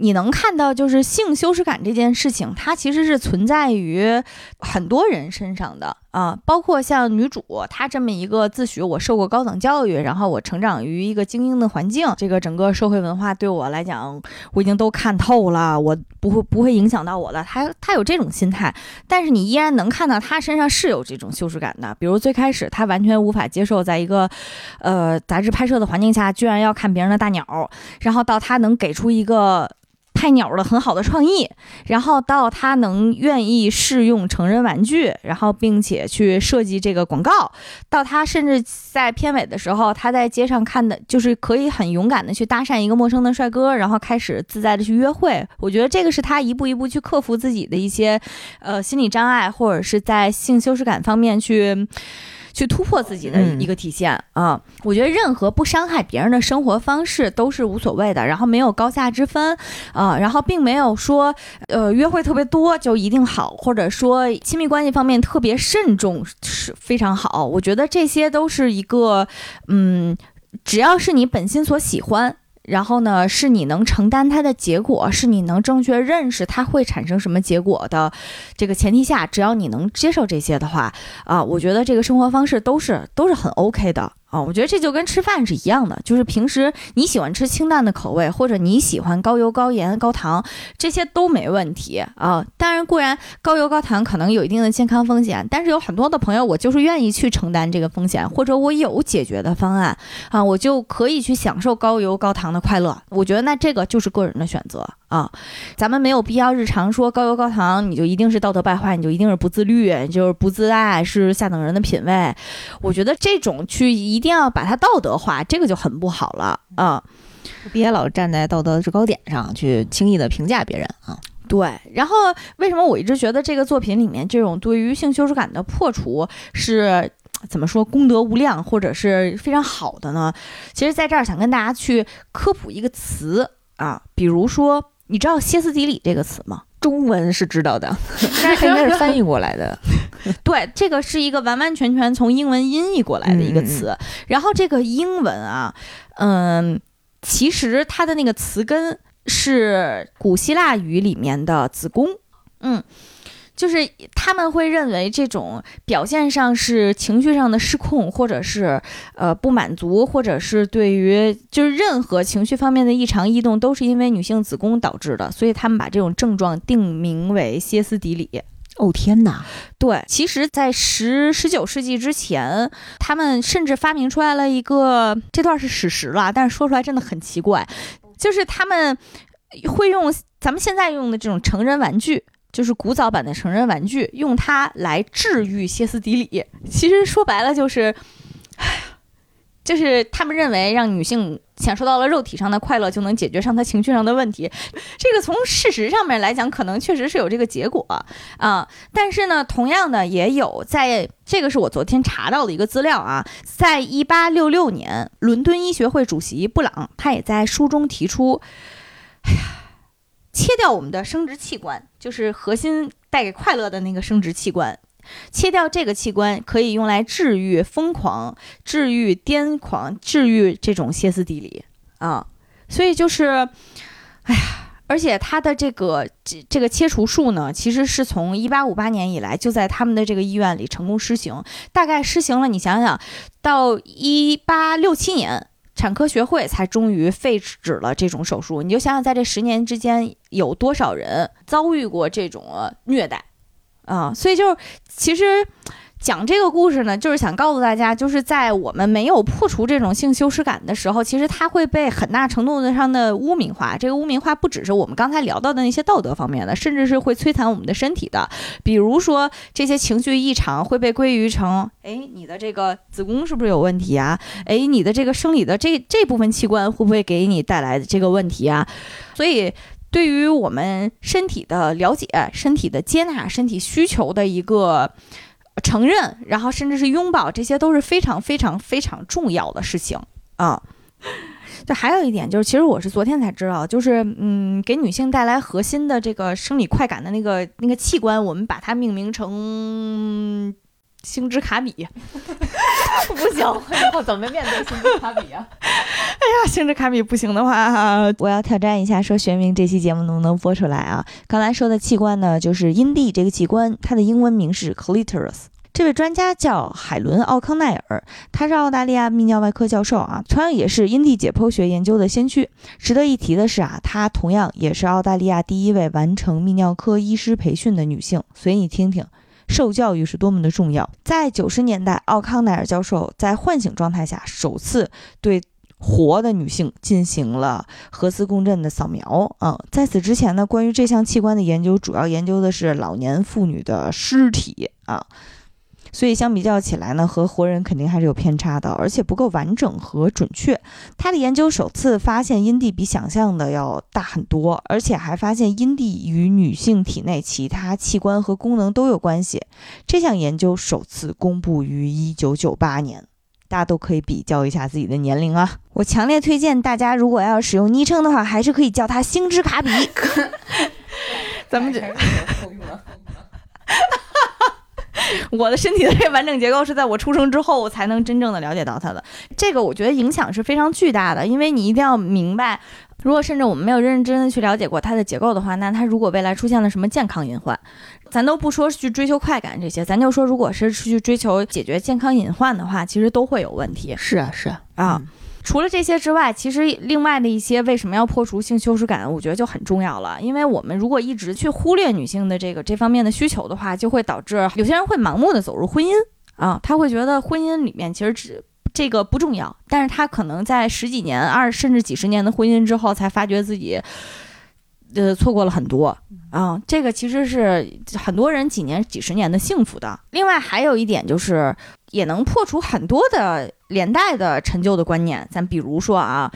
你能看到，就是性羞耻感这件事情，它其实是存在于很多人身上的啊，包括像女主她这么一个自诩我受过高等教育，然后我成长于一个精英的环境，这个整个社会文化对我来讲我已经都看透了，我不会不会影响到我的。她她有这种心态，但是你依然能看到她身上是有这种羞耻感的，比如最开始她完全无法接受在一个呃杂志拍摄的环境下，居然要看别人的大鸟，然后到她能给出一个。菜鸟的很好的创意，然后到他能愿意试用成人玩具，然后并且去设计这个广告，到他甚至在片尾的时候，他在街上看的就是可以很勇敢的去搭讪一个陌生的帅哥，然后开始自在的去约会。我觉得这个是他一步一步去克服自己的一些呃心理障碍，或者是在性羞耻感方面去。去突破自己的一个体现啊！我觉得任何不伤害别人的生活方式都是无所谓的，然后没有高下之分啊，然后并没有说呃约会特别多就一定好，或者说亲密关系方面特别慎重是非常好。我觉得这些都是一个嗯，只要是你本心所喜欢。然后呢，是你能承担它的结果，是你能正确认识它会产生什么结果的这个前提下，只要你能接受这些的话，啊，我觉得这个生活方式都是都是很 OK 的。啊，我觉得这就跟吃饭是一样的，就是平时你喜欢吃清淡的口味，或者你喜欢高油、高盐、高糖，这些都没问题啊。当然，固然高油高糖可能有一定的健康风险，但是有很多的朋友，我就是愿意去承担这个风险，或者我有解决的方案啊，我就可以去享受高油高糖的快乐。我觉得那这个就是个人的选择啊，咱们没有必要日常说高油高糖，你就一定是道德败坏，你就一定是不自律，就是不自爱，是下等人的品味。我觉得这种去一。一定要把它道德化，这个就很不好了啊！别老站在道德制高点上去轻易的评价别人啊。对，然后为什么我一直觉得这个作品里面这种对于性羞耻感的破除是怎么说功德无量，或者是非常好的呢？其实在这儿想跟大家去科普一个词啊，比如说，你知道歇斯底里这个词吗？中文是知道的，但是应该是翻译过来的。对，这个是一个完完全全从英文音译过来的一个词。然后这个英文啊，嗯，其实它的那个词根是古希腊语里面的子宫，嗯。就是他们会认为这种表现上是情绪上的失控，或者是呃不满足，或者是对于就是任何情绪方面的异常异动，都是因为女性子宫导致的，所以他们把这种症状定名为歇斯底里。哦天哪！对，其实，在十十九世纪之前，他们甚至发明出来了一个，这段是史实了，但是说出来真的很奇怪，就是他们会用咱们现在用的这种成人玩具。就是古早版的成人玩具，用它来治愈歇斯底里。其实说白了就是，哎呀，就是他们认为让女性享受到了肉体上的快乐，就能解决上她情绪上的问题。这个从事实上面来讲，可能确实是有这个结果啊。但是呢，同样的也有，在这个是我昨天查到的一个资料啊，在一八六六年，伦敦医学会主席布朗他也在书中提出，哎呀。切掉我们的生殖器官，就是核心带给快乐的那个生殖器官。切掉这个器官，可以用来治愈疯狂、治愈癫狂、治愈这种歇斯底里啊。所以就是，哎呀，而且他的这个这这个切除术呢，其实是从一八五八年以来就在他们的这个医院里成功施行，大概施行了，你想想，到一八六七年。产科学会才终于废止了这种手术，你就想想，在这十年之间有多少人遭遇过这种虐待啊？所以就是其实。讲这个故事呢，就是想告诉大家，就是在我们没有破除这种性羞耻感的时候，其实它会被很大程度上的污名化。这个污名化不只是我们刚才聊到的那些道德方面的，甚至是会摧残我们的身体的。比如说，这些情绪异常会被归于成，哎，你的这个子宫是不是有问题啊？哎，你的这个生理的这这部分器官会不会给你带来这个问题啊？所以，对于我们身体的了解、身体的接纳、身体需求的一个。承认，然后甚至是拥抱，这些都是非常非常非常重要的事情啊。就还有一点就是，其实我是昨天才知道，就是嗯，给女性带来核心的这个生理快感的那个那个器官，我们把它命名成星之卡比。不行，我以后怎么面对星之卡比啊？哎呀，星之卡比不行的话，我要挑战一下，说玄冥这期节目能不能播出来啊？刚才说的器官呢，就是阴蒂这个器官，它的英文名是 clitoris。这位专家叫海伦·奥康奈尔，他是澳大利亚泌尿外科教授啊，同样也是阴蒂解剖学研究的先驱。值得一提的是啊，她同样也是澳大利亚第一位完成泌尿科医师培训的女性。所以你听听，受教育是多么的重要。在九十年代，奥康奈尔教授在唤醒状态下首次对活的女性进行了核磁共振的扫描啊。在此之前呢，关于这项器官的研究主要研究的是老年妇女的尸体啊。所以相比较起来呢，和活人肯定还是有偏差的，而且不够完整和准确。他的研究首次发现阴蒂比想象的要大很多，而且还发现阴蒂与女性体内其他器官和功能都有关系。这项研究首次公布于一九九八年，大家都可以比较一下自己的年龄啊。我强烈推荐大家，如果要使用昵称的话，还是可以叫他星之卡比。咱们这。我的身体的这完整结构是在我出生之后，我才能真正的了解到它的。这个我觉得影响是非常巨大的，因为你一定要明白，如果甚至我们没有认认真真的去了解过它的结构的话，那它如果未来出现了什么健康隐患，咱都不说去追求快感这些，咱就说如果是去追求解决健康隐患的话，其实都会有问题。是啊，是啊，啊。除了这些之外，其实另外的一些为什么要破除性羞耻感，我觉得就很重要了。因为我们如果一直去忽略女性的这个这方面的需求的话，就会导致有些人会盲目的走入婚姻啊，他会觉得婚姻里面其实只这个不重要，但是他可能在十几年、二甚至几十年的婚姻之后，才发觉自己。呃，错过了很多啊，这个其实是很多人几年、几十年的幸福的。另外还有一点就是，也能破除很多的连带的陈旧的观念。咱比如说啊，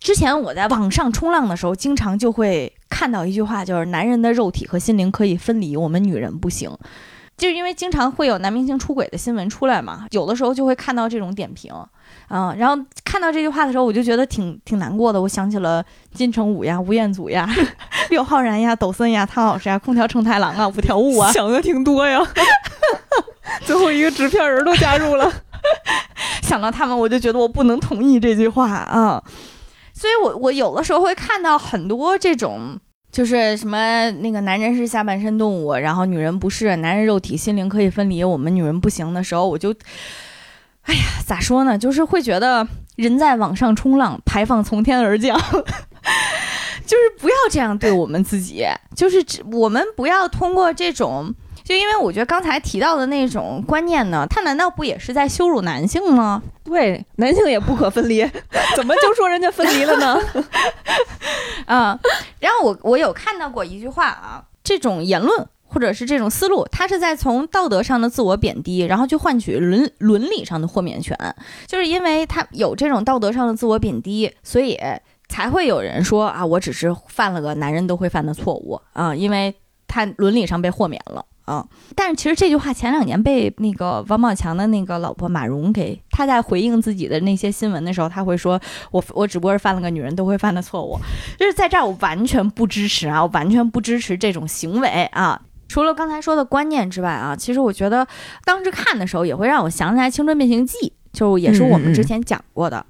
之前我在网上冲浪的时候，经常就会看到一句话，就是“男人的肉体和心灵可以分离，我们女人不行”。就是因为经常会有男明星出轨的新闻出来嘛，有的时候就会看到这种点评。嗯，然后看到这句话的时候，我就觉得挺挺难过的。我想起了金城武呀、吴彦祖呀、刘昊然呀、抖森呀、汤老师呀、空调承太郎啊、五条悟啊，想的挺多呀。最后一个纸片人都加入了，想到他们，我就觉得我不能同意这句话啊。所以我我有的时候会看到很多这种，就是什么那个男人是下半身动物，然后女人不是，男人肉体心灵可以分离，我们女人不行的时候，我就。哎呀，咋说呢？就是会觉得人在网上冲浪，排放从天而降，就是不要这样对我们自己。就是我们不要通过这种就因为我觉得刚才提到的那种观念呢，他难道不也是在羞辱男性吗？对，男性也不可分离，怎么就说人家分离了呢？啊、然后我我有看到过一句话啊，这种言论或者是这种思路，他是在从道德上的自我贬低，然后去换取伦伦理上的豁免权，就是因为他有这种道德上的自我贬低，所以才会有人说啊，我只是犯了个男人都会犯的错误啊，因为他伦理上被豁免了。啊、但是其实这句话前两年被那个王宝强的那个老婆马蓉给，他在回应自己的那些新闻的时候，他会说：“我我只不过是犯了个女人都会犯的错误。”就是在这儿，我完全不支持啊，我完全不支持这种行为啊。除了刚才说的观念之外啊，其实我觉得当时看的时候也会让我想起来《青春变形记》，就也是我们之前讲过的。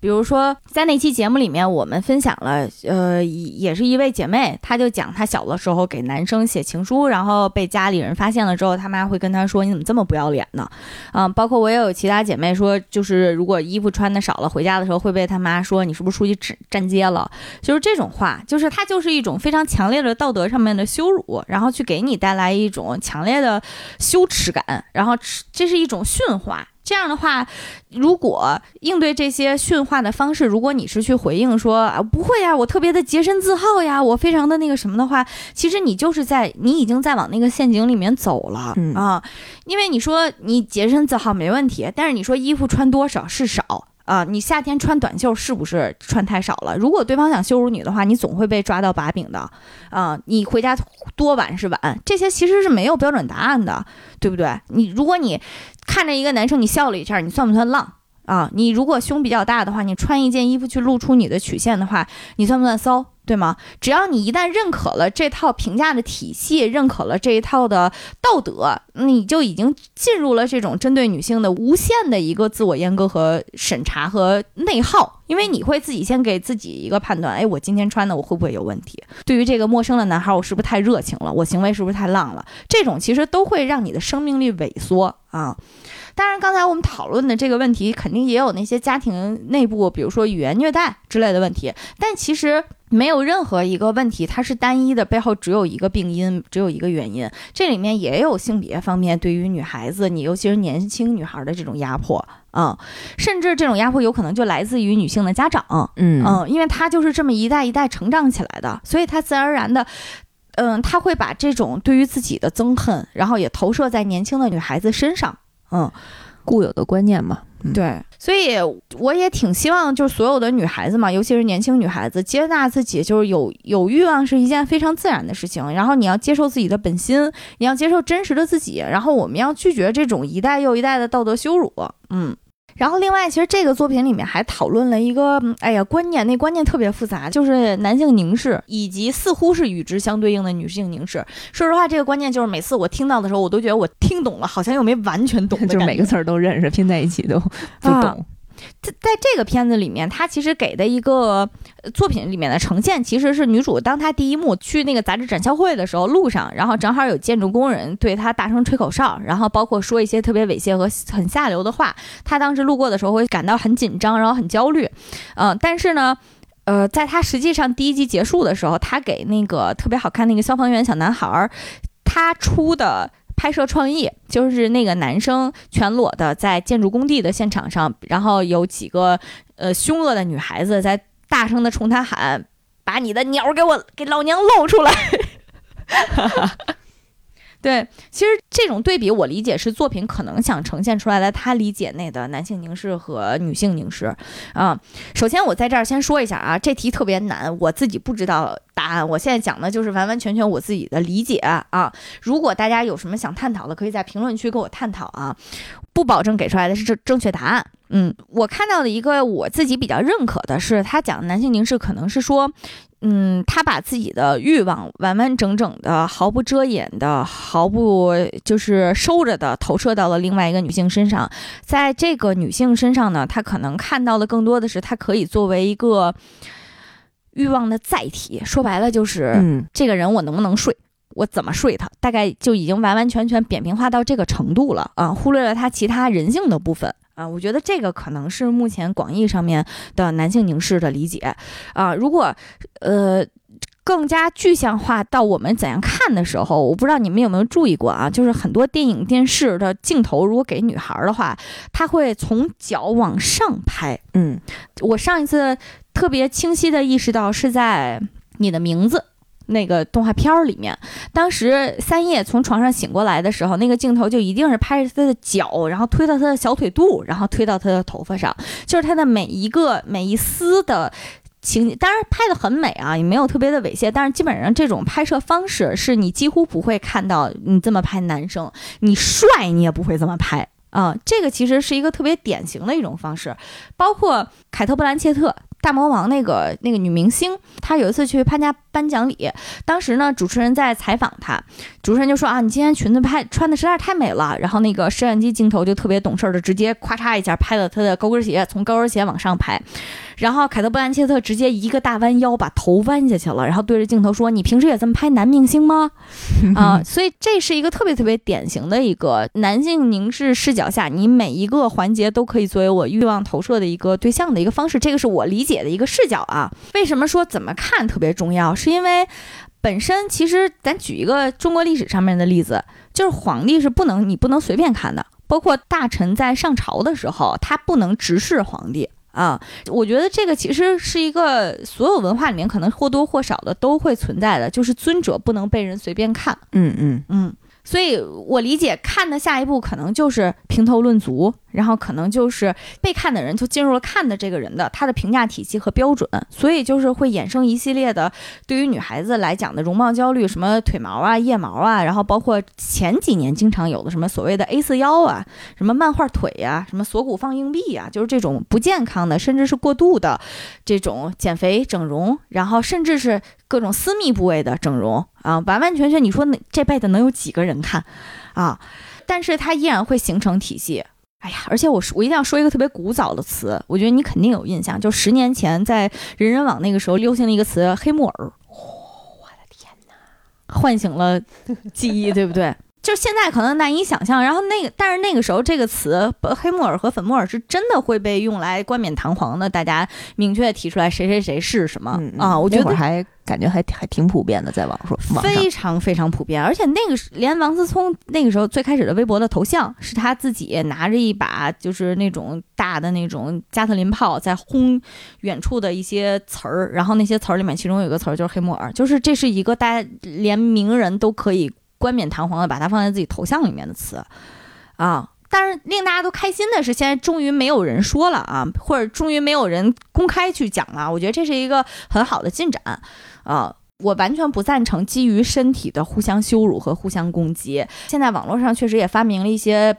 比如说，在那期节目里面，我们分享了，呃，也是一位姐妹，她就讲她小的时候给男生写情书，然后被家里人发现了之后，他妈会跟她说：“你怎么这么不要脸呢？”嗯、包括我也有其他姐妹说，就是如果衣服穿的少了，回家的时候会被他妈说：“你是不是出去站站街了？”就是这种话，就是它就是一种非常强烈的道德上面的羞辱，然后去给你带来一种强烈的羞耻感，然后这是一种驯化。这样的话，如果应对这些训话的方式，如果你是去回应说啊不会呀，我特别的洁身自好呀，我非常的那个什么的话，其实你就是在你已经在往那个陷阱里面走了、嗯啊，因为你说你洁身自好没问题，但是你说衣服穿多少是少。啊，你夏天穿短袖是不是穿太少了？如果对方想羞辱你的话，你总会被抓到把柄的。啊，你回家多晚是晚，这些其实是没有标准答案的，对不对？你如果你看着一个男生，你笑了一下，你算不算浪啊？你如果胸比较大的话，你穿一件衣服去露出你的曲线的话，你算不算骚？对吗？只要你一旦认可了这套评价的体系，认可了这一套的道德，你就已经进入了这种针对女性的无限的一个自我阉割和审查和内耗，因为你会自己先给自己一个判断，哎，我今天穿的我会不会有问题？对于这个陌生的男孩，我是不是太热情了？我行为是不是太浪了？这种其实都会让你的生命力萎缩啊。当然，刚才我们讨论的这个问题，肯定也有那些家庭内部，比如说语言虐待之类的问题，但其实。没有任何一个问题，它是单一的，背后只有一个病因，只有一个原因。这里面也有性别方面对于女孩子，你尤其是年轻女孩的这种压迫啊、嗯，甚至这种压迫有可能就来自于女性的家长，嗯嗯，因为她就是这么一代一代成长起来的，所以她自然而然的。嗯，她会把这种对于自己的憎恨，然后也投射在年轻的女孩子身上。嗯，固有的观念嘛。对，所以我也挺希望，就是所有的女孩子嘛，尤其是年轻女孩子，接纳自己，就是有有欲望是一件非常自然的事情。然后你要接受自己的本心，你要接受真实的自己，然后我们要拒绝这种一代又一代的道德羞辱。嗯。然后，另外，其实这个作品里面还讨论了一个，哎呀，观念，那观念特别复杂，就是男性凝视，以及似乎是与之相对应的女性凝视。说实话，这个观念就是每次我听到的时候，我都觉得我听懂了，好像又没完全懂，就是每个词儿都认识，拼在一起都不懂。啊在在这个片子里面，他其实给的一个作品里面的呈现，其实是女主当她第一幕去那个杂志展销会的时候，路上，然后正好有建筑工人对她大声吹口哨，然后包括说一些特别猥亵和很下流的话。她当时路过的时候会感到很紧张，然后很焦虑，嗯、但是呢。呃，在她实际上第一集结束的时候，她给那个特别好看那个消防员小男孩，他出的拍摄创意就是那个男生全裸的在建筑工地的现场上，然后有几个呃凶恶的女孩子在大声的冲他喊：“把你的鸟给我给老娘露出来！” 对，其实这种对比，我理解是作品可能想呈现出来的，他理解内的男性凝视和女性凝视啊。首先，我在这儿先说一下啊，这题特别难，我自己不知道答案。我现在讲的就是完完全全我自己的理解啊。如果大家有什么想探讨的，可以在评论区跟我探讨啊，不保证给出来的是正正确答案。嗯，我看到的一个我自己比较认可的是，他讲男性凝视可能是说。嗯，他把自己的欲望完完整整的、毫不遮掩的、毫不就是收着的投射到了另外一个女性身上，在这个女性身上呢，他可能看到的更多的是，他可以作为一个欲望的载体。说白了就是，嗯，这个人我能不能睡？我怎么睡他？大概就已经完完全全扁平化到这个程度了啊，忽略了他其他人性的部分。啊，我觉得这个可能是目前广义上面的男性凝视的理解啊。如果呃更加具象化到我们怎样看的时候，我不知道你们有没有注意过啊？就是很多电影、电视的镜头，如果给女孩的话，她会从脚往上拍。嗯，我上一次特别清晰的意识到是在你的名字。那个动画片儿里面，当时三叶从床上醒过来的时候，那个镜头就一定是拍着她的脚，然后推到她的小腿肚，然后推到她的头发上，就是她的每一个每一丝的情景。当然拍的很美啊，也没有特别的猥亵，但是基本上这种拍摄方式是你几乎不会看到你这么拍男生，你帅你也不会这么拍啊。这个其实是一个特别典型的一种方式，包括凯特·布兰切特。大魔王那个那个女明星，她有一次去参加颁奖礼，当时呢，主持人在采访她，主持人就说啊，你今天裙子拍穿的实在是太美了。然后那个摄像机镜头就特别懂事的，直接咔嚓一下拍了她的高跟鞋，从高跟鞋往上拍。然后凯特·布兰切特直接一个大弯腰，把头弯下去了，然后对着镜头说：“你平时也这么拍男明星吗？” 啊，所以这是一个特别特别典型的一个男性凝视视角下，你每一个环节都可以作为我欲望投射的一个对象的一个方式。这个是我理解的一个视角啊。为什么说怎么看特别重要？是因为本身其实咱举一个中国历史上面的例子，就是皇帝是不能你不能随便看的，包括大臣在上朝的时候，他不能直视皇帝。啊，我觉得这个其实是一个所有文化里面可能或多或少的都会存在的，就是尊者不能被人随便看。嗯嗯嗯。所以，我理解看的下一步可能就是评头论足，然后可能就是被看的人就进入了看的这个人的他的评价体系和标准，所以就是会衍生一系列的对于女孩子来讲的容貌焦虑，什么腿毛啊、腋毛啊，然后包括前几年经常有的什么所谓的 A 四腰啊、什么漫画腿呀、什么锁骨放硬币呀，就是这种不健康的，甚至是过度的这种减肥整容，然后甚至是。各种私密部位的整容啊，完完全全，你说那这辈子能有几个人看啊？但是它依然会形成体系。哎呀，而且我说我一定要说一个特别古早的词，我觉得你肯定有印象，就十年前在人人网那个时候流行的一个词“黑木耳”。我的天哪，唤醒了记忆，对不对？就现在可能难以想象，然后那个，但是那个时候这个词“黑木耳”和“粉木耳”是真的会被用来冠冕堂皇的，大家明确提出来谁谁谁是什么啊？我觉得还感觉还还挺普遍的，在网上非常非常普遍，而且那个连王思聪那个时候最开始的微博的头像是他自己拿着一把就是那种大的那种加特林炮在轰远处的一些词儿，然后那些词儿里面其中有一个词儿就是“黑木耳”，就是这是一个大家连名人都可以。冠冕堂皇的把它放在自己头像里面的词，啊！但是令大家都开心的是，现在终于没有人说了啊，或者终于没有人公开去讲了。我觉得这是一个很好的进展啊！我完全不赞成基于身体的互相羞辱和互相攻击。现在网络上确实也发明了一些。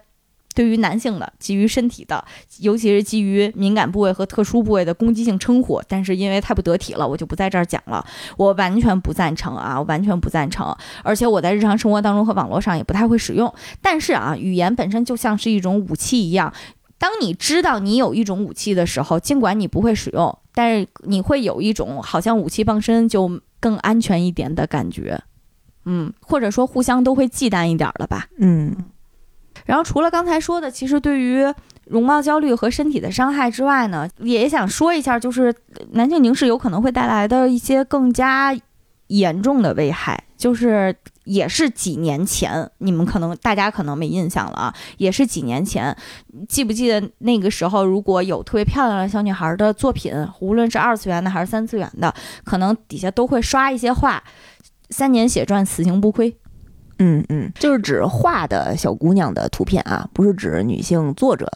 对于男性的基于身体的，尤其是基于敏感部位和特殊部位的攻击性称呼，但是因为太不得体了，我就不在这儿讲了。我完全不赞成啊，我完全不赞成。而且我在日常生活当中和网络上也不太会使用。但是啊，语言本身就像是一种武器一样，当你知道你有一种武器的时候，尽管你不会使用，但是你会有一种好像武器傍身就更安全一点的感觉。嗯，或者说互相都会忌惮一点了吧？嗯。然后除了刚才说的，其实对于容貌焦虑和身体的伤害之外呢，也想说一下，就是男性凝视有可能会带来的一些更加严重的危害，就是也是几年前，你们可能大家可能没印象了啊，也是几年前，记不记得那个时候，如果有特别漂亮的小女孩的作品，无论是二次元的还是三次元的，可能底下都会刷一些话：三年血赚，死刑不亏。嗯嗯，就是指画的小姑娘的图片啊，不是指女性作者。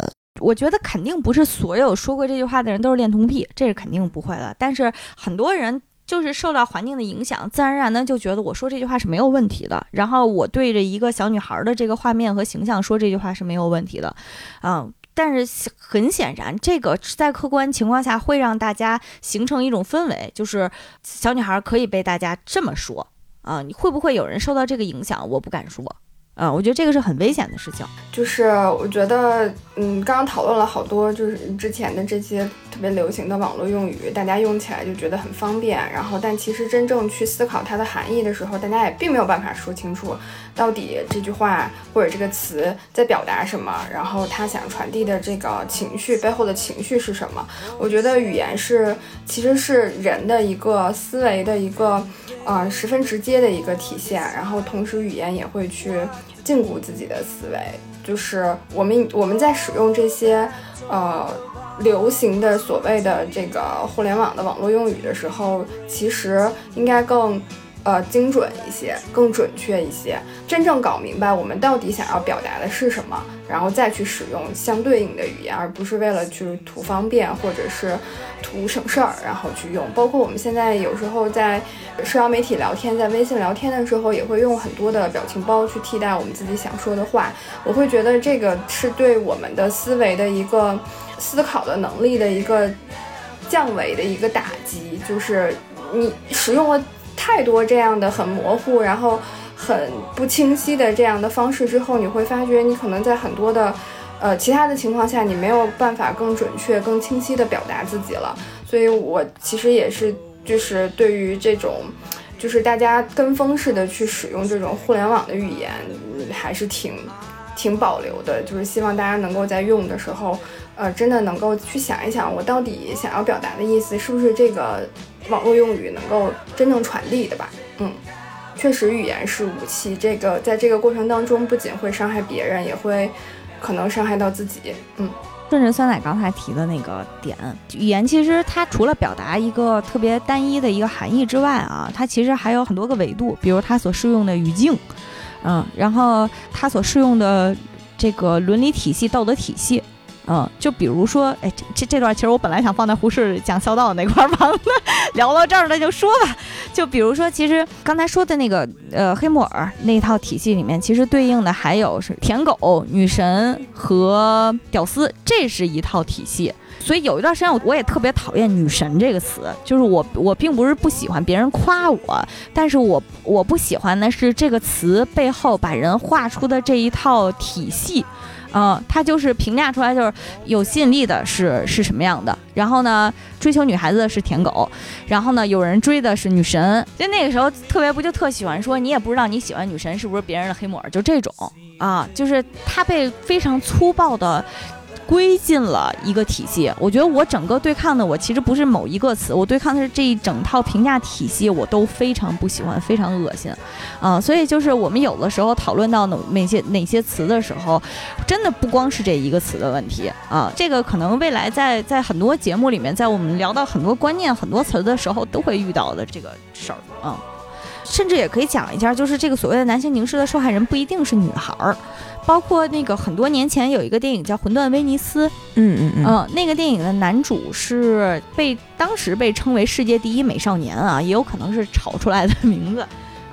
我觉得肯定不是所有说过这句话的人都是恋童癖，这是肯定不会的。但是很多人就是受到环境的影响，自然而然的就觉得我说这句话是没有问题的。然后我对着一个小女孩的这个画面和形象说这句话是没有问题的，嗯。但是很显然，这个在客观情况下会让大家形成一种氛围，就是小女孩可以被大家这么说。啊，你会不会有人受到这个影响？我不敢说。啊，我觉得这个是很危险的事情。就是我觉得，嗯，刚刚讨论了好多，就是之前的这些特别流行的网络用语，大家用起来就觉得很方便。然后，但其实真正去思考它的含义的时候，大家也并没有办法说清楚，到底这句话或者这个词在表达什么，然后他想传递的这个情绪背后的情绪是什么。我觉得语言是，其实是人的一个思维的一个。呃十分直接的一个体现，然后同时语言也会去禁锢自己的思维，就是我们我们在使用这些呃流行的所谓的这个互联网的网络用语的时候，其实应该更。呃，精准一些，更准确一些，真正搞明白我们到底想要表达的是什么，然后再去使用相对应的语言，而不是为了去图方便或者是图省事儿，然后去用。包括我们现在有时候在社交媒体聊天，在微信聊天的时候，也会用很多的表情包去替代我们自己想说的话。我会觉得这个是对我们的思维的一个思考的能力的一个降维的一个打击，就是你使用了。太多这样的很模糊，然后很不清晰的这样的方式之后，你会发觉你可能在很多的，呃，其他的情况下，你没有办法更准确、更清晰的表达自己了。所以我其实也是，就是对于这种，就是大家跟风式的去使用这种互联网的语言，还是挺挺保留的。就是希望大家能够在用的时候，呃，真的能够去想一想，我到底想要表达的意思是不是这个。网络用语能够真正传递的吧？嗯，确实，语言是武器。这个在这个过程当中，不仅会伤害别人，也会可能伤害到自己。嗯，顺着酸奶刚才提的那个点，语言其实它除了表达一个特别单一的一个含义之外啊，它其实还有很多个维度，比如它所适用的语境，嗯，然后它所适用的这个伦理体系、道德体系。嗯，就比如说，哎，这这段其实我本来想放在胡适讲孝道那块儿放的，聊到这儿那就说吧。就比如说，其实刚才说的那个呃黑木耳那套体系里面，其实对应的还有是舔狗、女神和屌丝，这是一套体系。所以有一段时间我我也特别讨厌“女神”这个词，就是我我并不是不喜欢别人夸我，但是我我不喜欢的是这个词背后把人画出的这一套体系。嗯，他就是评价出来就是有吸引力的是是什么样的，然后呢，追求女孩子的是舔狗，然后呢，有人追的是女神，就那个时候特别不就特喜欢说你也不知道你喜欢女神是不是别人的黑木耳，就这种啊，就是他被非常粗暴的。归进了一个体系，我觉得我整个对抗的我其实不是某一个词，我对抗的是这一整套评价体系，我都非常不喜欢，非常恶心，啊，所以就是我们有的时候讨论到哪哪些哪些词的时候，真的不光是这一个词的问题啊，这个可能未来在在很多节目里面，在我们聊到很多观念、很多词的时候，都会遇到的这个事儿啊，甚至也可以讲一下，就是这个所谓的男性凝视的受害人不一定是女孩儿。包括那个很多年前有一个电影叫《魂断威尼斯》，嗯嗯嗯，那个电影的男主是被当时被称为世界第一美少年啊，也有可能是炒出来的名字。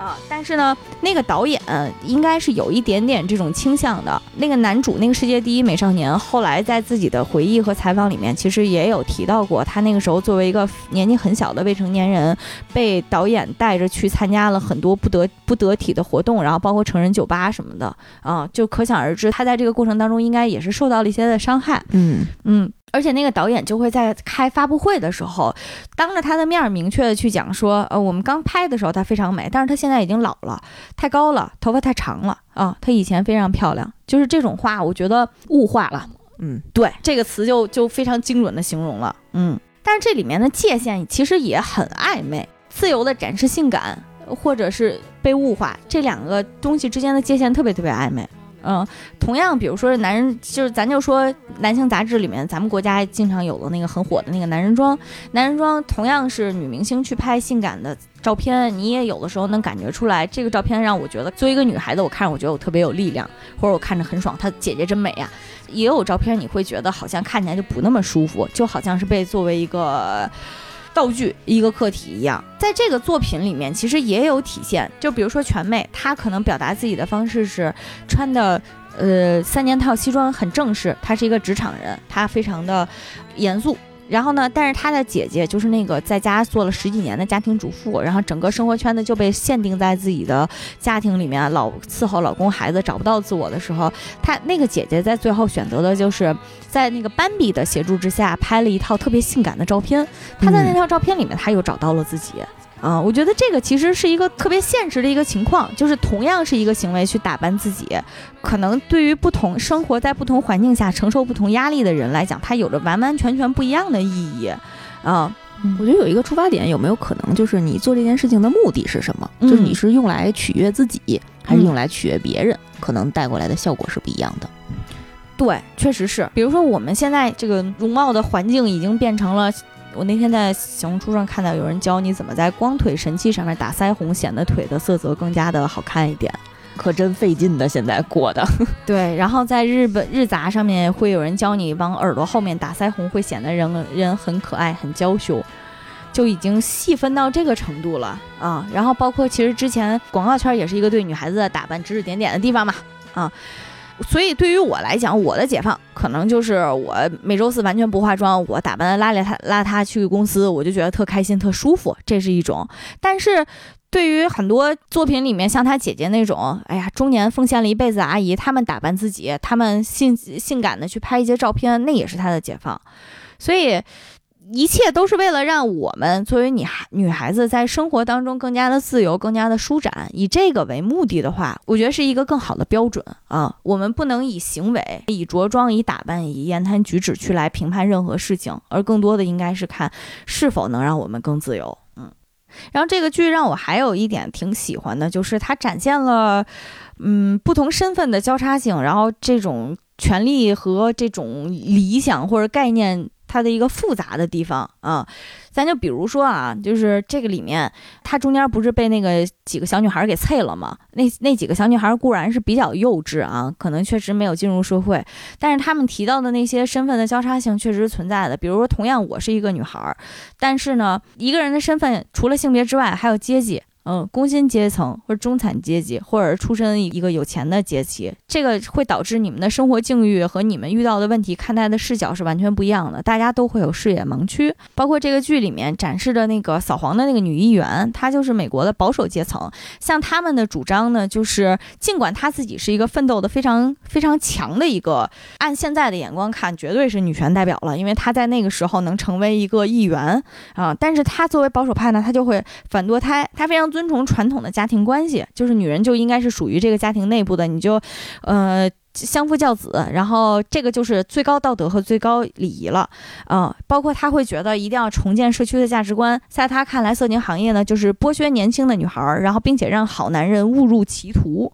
啊，但是呢，那个导演应该是有一点点这种倾向的。那个男主，那个世界第一美少年，后来在自己的回忆和采访里面，其实也有提到过，他那个时候作为一个年纪很小的未成年人，被导演带着去参加了很多不得不得体的活动，然后包括成人酒吧什么的，啊，就可想而知，他在这个过程当中应该也是受到了一些的伤害。嗯嗯。而且那个导演就会在开发布会的时候，当着他的面明确的去讲说，呃，我们刚拍的时候她非常美，但是她现在已经老了，太高了，头发太长了啊，她以前非常漂亮，就是这种话，我觉得物化了，嗯，对，这个词就就非常精准的形容了，嗯，但是这里面的界限其实也很暧昧，自由的展示性感，或者是被物化，这两个东西之间的界限特别特别暧昧。嗯，同样，比如说男人，就是咱就说男性杂志里面，咱们国家经常有的那个很火的那个男人装，男人装同样是女明星去拍性感的照片，你也有的时候能感觉出来，这个照片让我觉得作为一个女孩子，我看着我觉得我特别有力量，或者我看着很爽，她姐姐真美呀。也有照片你会觉得好像看起来就不那么舒服，就好像是被作为一个。道具一个客体一样，在这个作品里面其实也有体现。就比如说全妹，她可能表达自己的方式是穿的，呃，三件套西装很正式，她是一个职场人，她非常的严肃。然后呢？但是她的姐姐就是那个在家做了十几年的家庭主妇，然后整个生活圈子就被限定在自己的家庭里面，老伺候老公孩子，找不到自我的时候，她那个姐姐在最后选择的就是在那个斑比的协助之下拍了一套特别性感的照片。她在那套照片里面，她又找到了自己。啊，我觉得这个其实是一个特别现实的一个情况，就是同样是一个行为去打扮自己，可能对于不同生活在不同环境下承受不同压力的人来讲，它有着完完全全不一样的意义。啊，我觉得有一个出发点，有没有可能就是你做这件事情的目的是什么？嗯就是你是用来取悦自己，还是用来取悦别人？可能带过来的效果是不一样的。对，确实是。比如说我们现在这个容貌的环境已经变成了。我那天在小红书上看到有人教你怎么在光腿神器上面打腮红，显得腿的色泽更加的好看一点。可真费劲的，现在过的。对，然后在日本日杂上面会有人教你往耳朵后面打腮红，会显得人人很可爱、很娇羞，就已经细分到这个程度了啊。然后包括其实之前广告圈也是一个对女孩子的打扮指指点点的地方嘛啊。所以对于我来讲，我的解放可能就是我每周四完全不化妆，我打扮的邋里邋邋遢去公司，我就觉得特开心、特舒服，这是一种。但是对于很多作品里面，像她姐姐那种，哎呀，中年奉献了一辈子的阿姨，她们打扮自己，她们性性感的去拍一些照片，那也是她的解放。所以。一切都是为了让我们作为女孩女孩子在生活当中更加的自由，更加的舒展。以这个为目的的话，我觉得是一个更好的标准啊。我们不能以行为、以着装、以打扮、以言谈举止去来评判任何事情，而更多的应该是看是否能让我们更自由。嗯，然后这个剧让我还有一点挺喜欢的，就是它展现了嗯不同身份的交叉性，然后这种权利和这种理想或者概念。它的一个复杂的地方啊，咱就比如说啊，就是这个里面，它中间不是被那个几个小女孩给啐了吗？那那几个小女孩固然是比较幼稚啊，可能确实没有进入社会，但是他们提到的那些身份的交叉性确实存在的。比如说，同样我是一个女孩，但是呢，一个人的身份除了性别之外，还有阶级。嗯，工薪阶层或者中产阶级，或者出身一个有钱的阶级，这个会导致你们的生活境遇和你们遇到的问题看待的视角是完全不一样的。大家都会有视野盲区，包括这个剧里面展示的那个扫黄的那个女议员，她就是美国的保守阶层。像他们的主张呢，就是尽管她自己是一个奋斗的非常非常强的一个，按现在的眼光看，绝对是女权代表了，因为她在那个时候能成为一个议员啊。但是她作为保守派呢，她就会反堕胎，她非常。尊崇传统的家庭关系，就是女人就应该是属于这个家庭内部的，你就，呃，相夫教子，然后这个就是最高道德和最高礼仪了，嗯，包括他会觉得一定要重建社区的价值观，在他看来，色情行业呢就是剥削年轻的女孩，然后并且让好男人误入歧途，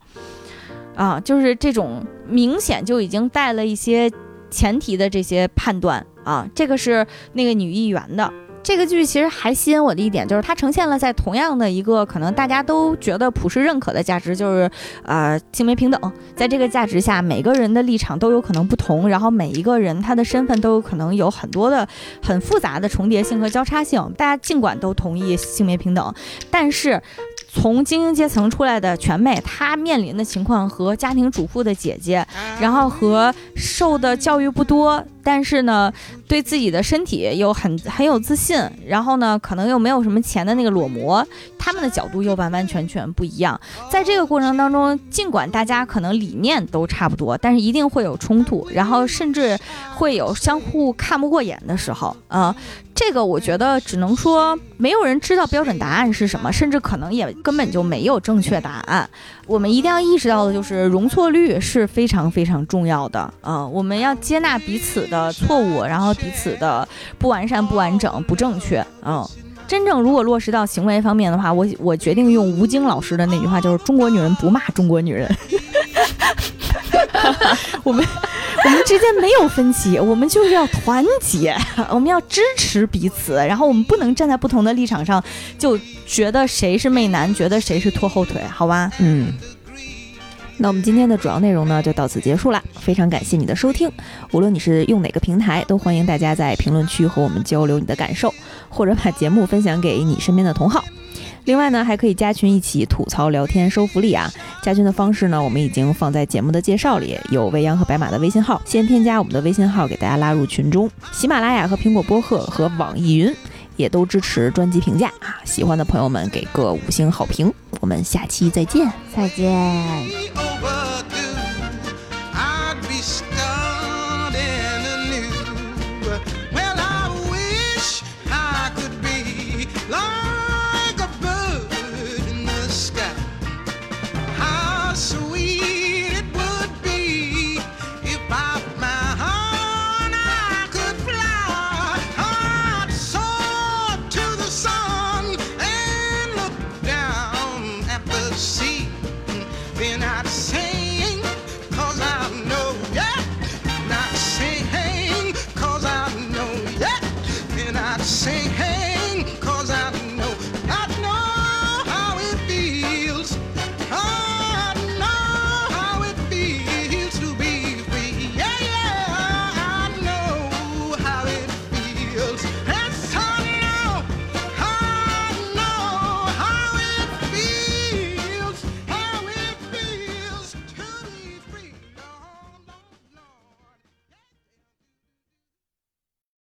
啊，就是这种明显就已经带了一些前提的这些判断啊，这个是那个女议员的。这个剧其实还吸引我的一点就是，它呈现了在同样的一个可能大家都觉得普世认可的价值，就是呃性别平等。在这个价值下，每个人的立场都有可能不同，然后每一个人他的身份都有可能有很多的很复杂的重叠性和交叉性。大家尽管都同意性别平等，但是。从精英阶层出来的全妹，她面临的情况和家庭主妇的姐姐，然后和受的教育不多，但是呢，对自己的身体又很很有自信，然后呢，可能又没有什么钱的那个裸模，他们的角度又完完全全不一样。在这个过程当中，尽管大家可能理念都差不多，但是一定会有冲突，然后甚至会有相互看不过眼的时候啊。这个我觉得只能说，没有人知道标准答案是什么，甚至可能也根本就没有正确答案。我们一定要意识到的就是，容错率是非常非常重要的。嗯，我们要接纳彼此的呃错误，然后彼此的不完善、不完整、不正确。嗯，真正如果落实到行为方面的话，我我决定用吴京老师的那句话，就是“中国女人不骂中国女人”。我们我们之间没有分歧，我们就是要团结，我们要支持彼此，然后我们不能站在不同的立场上就觉得谁是媚男，觉得谁是拖后腿，好吧？嗯。那我们今天的主要内容呢，就到此结束了。非常感谢你的收听，无论你是用哪个平台，都欢迎大家在评论区和我们交流你的感受，或者把节目分享给你身边的同好。另外呢，还可以加群一起吐槽聊天收福利啊！加群的方式呢，我们已经放在节目的介绍里，有未央和白马的微信号，先添加我们的微信号，给大家拉入群中。喜马拉雅和苹果播客和网易云也都支持专辑评价啊！喜欢的朋友们给个五星好评，我们下期再见，再见。overdue.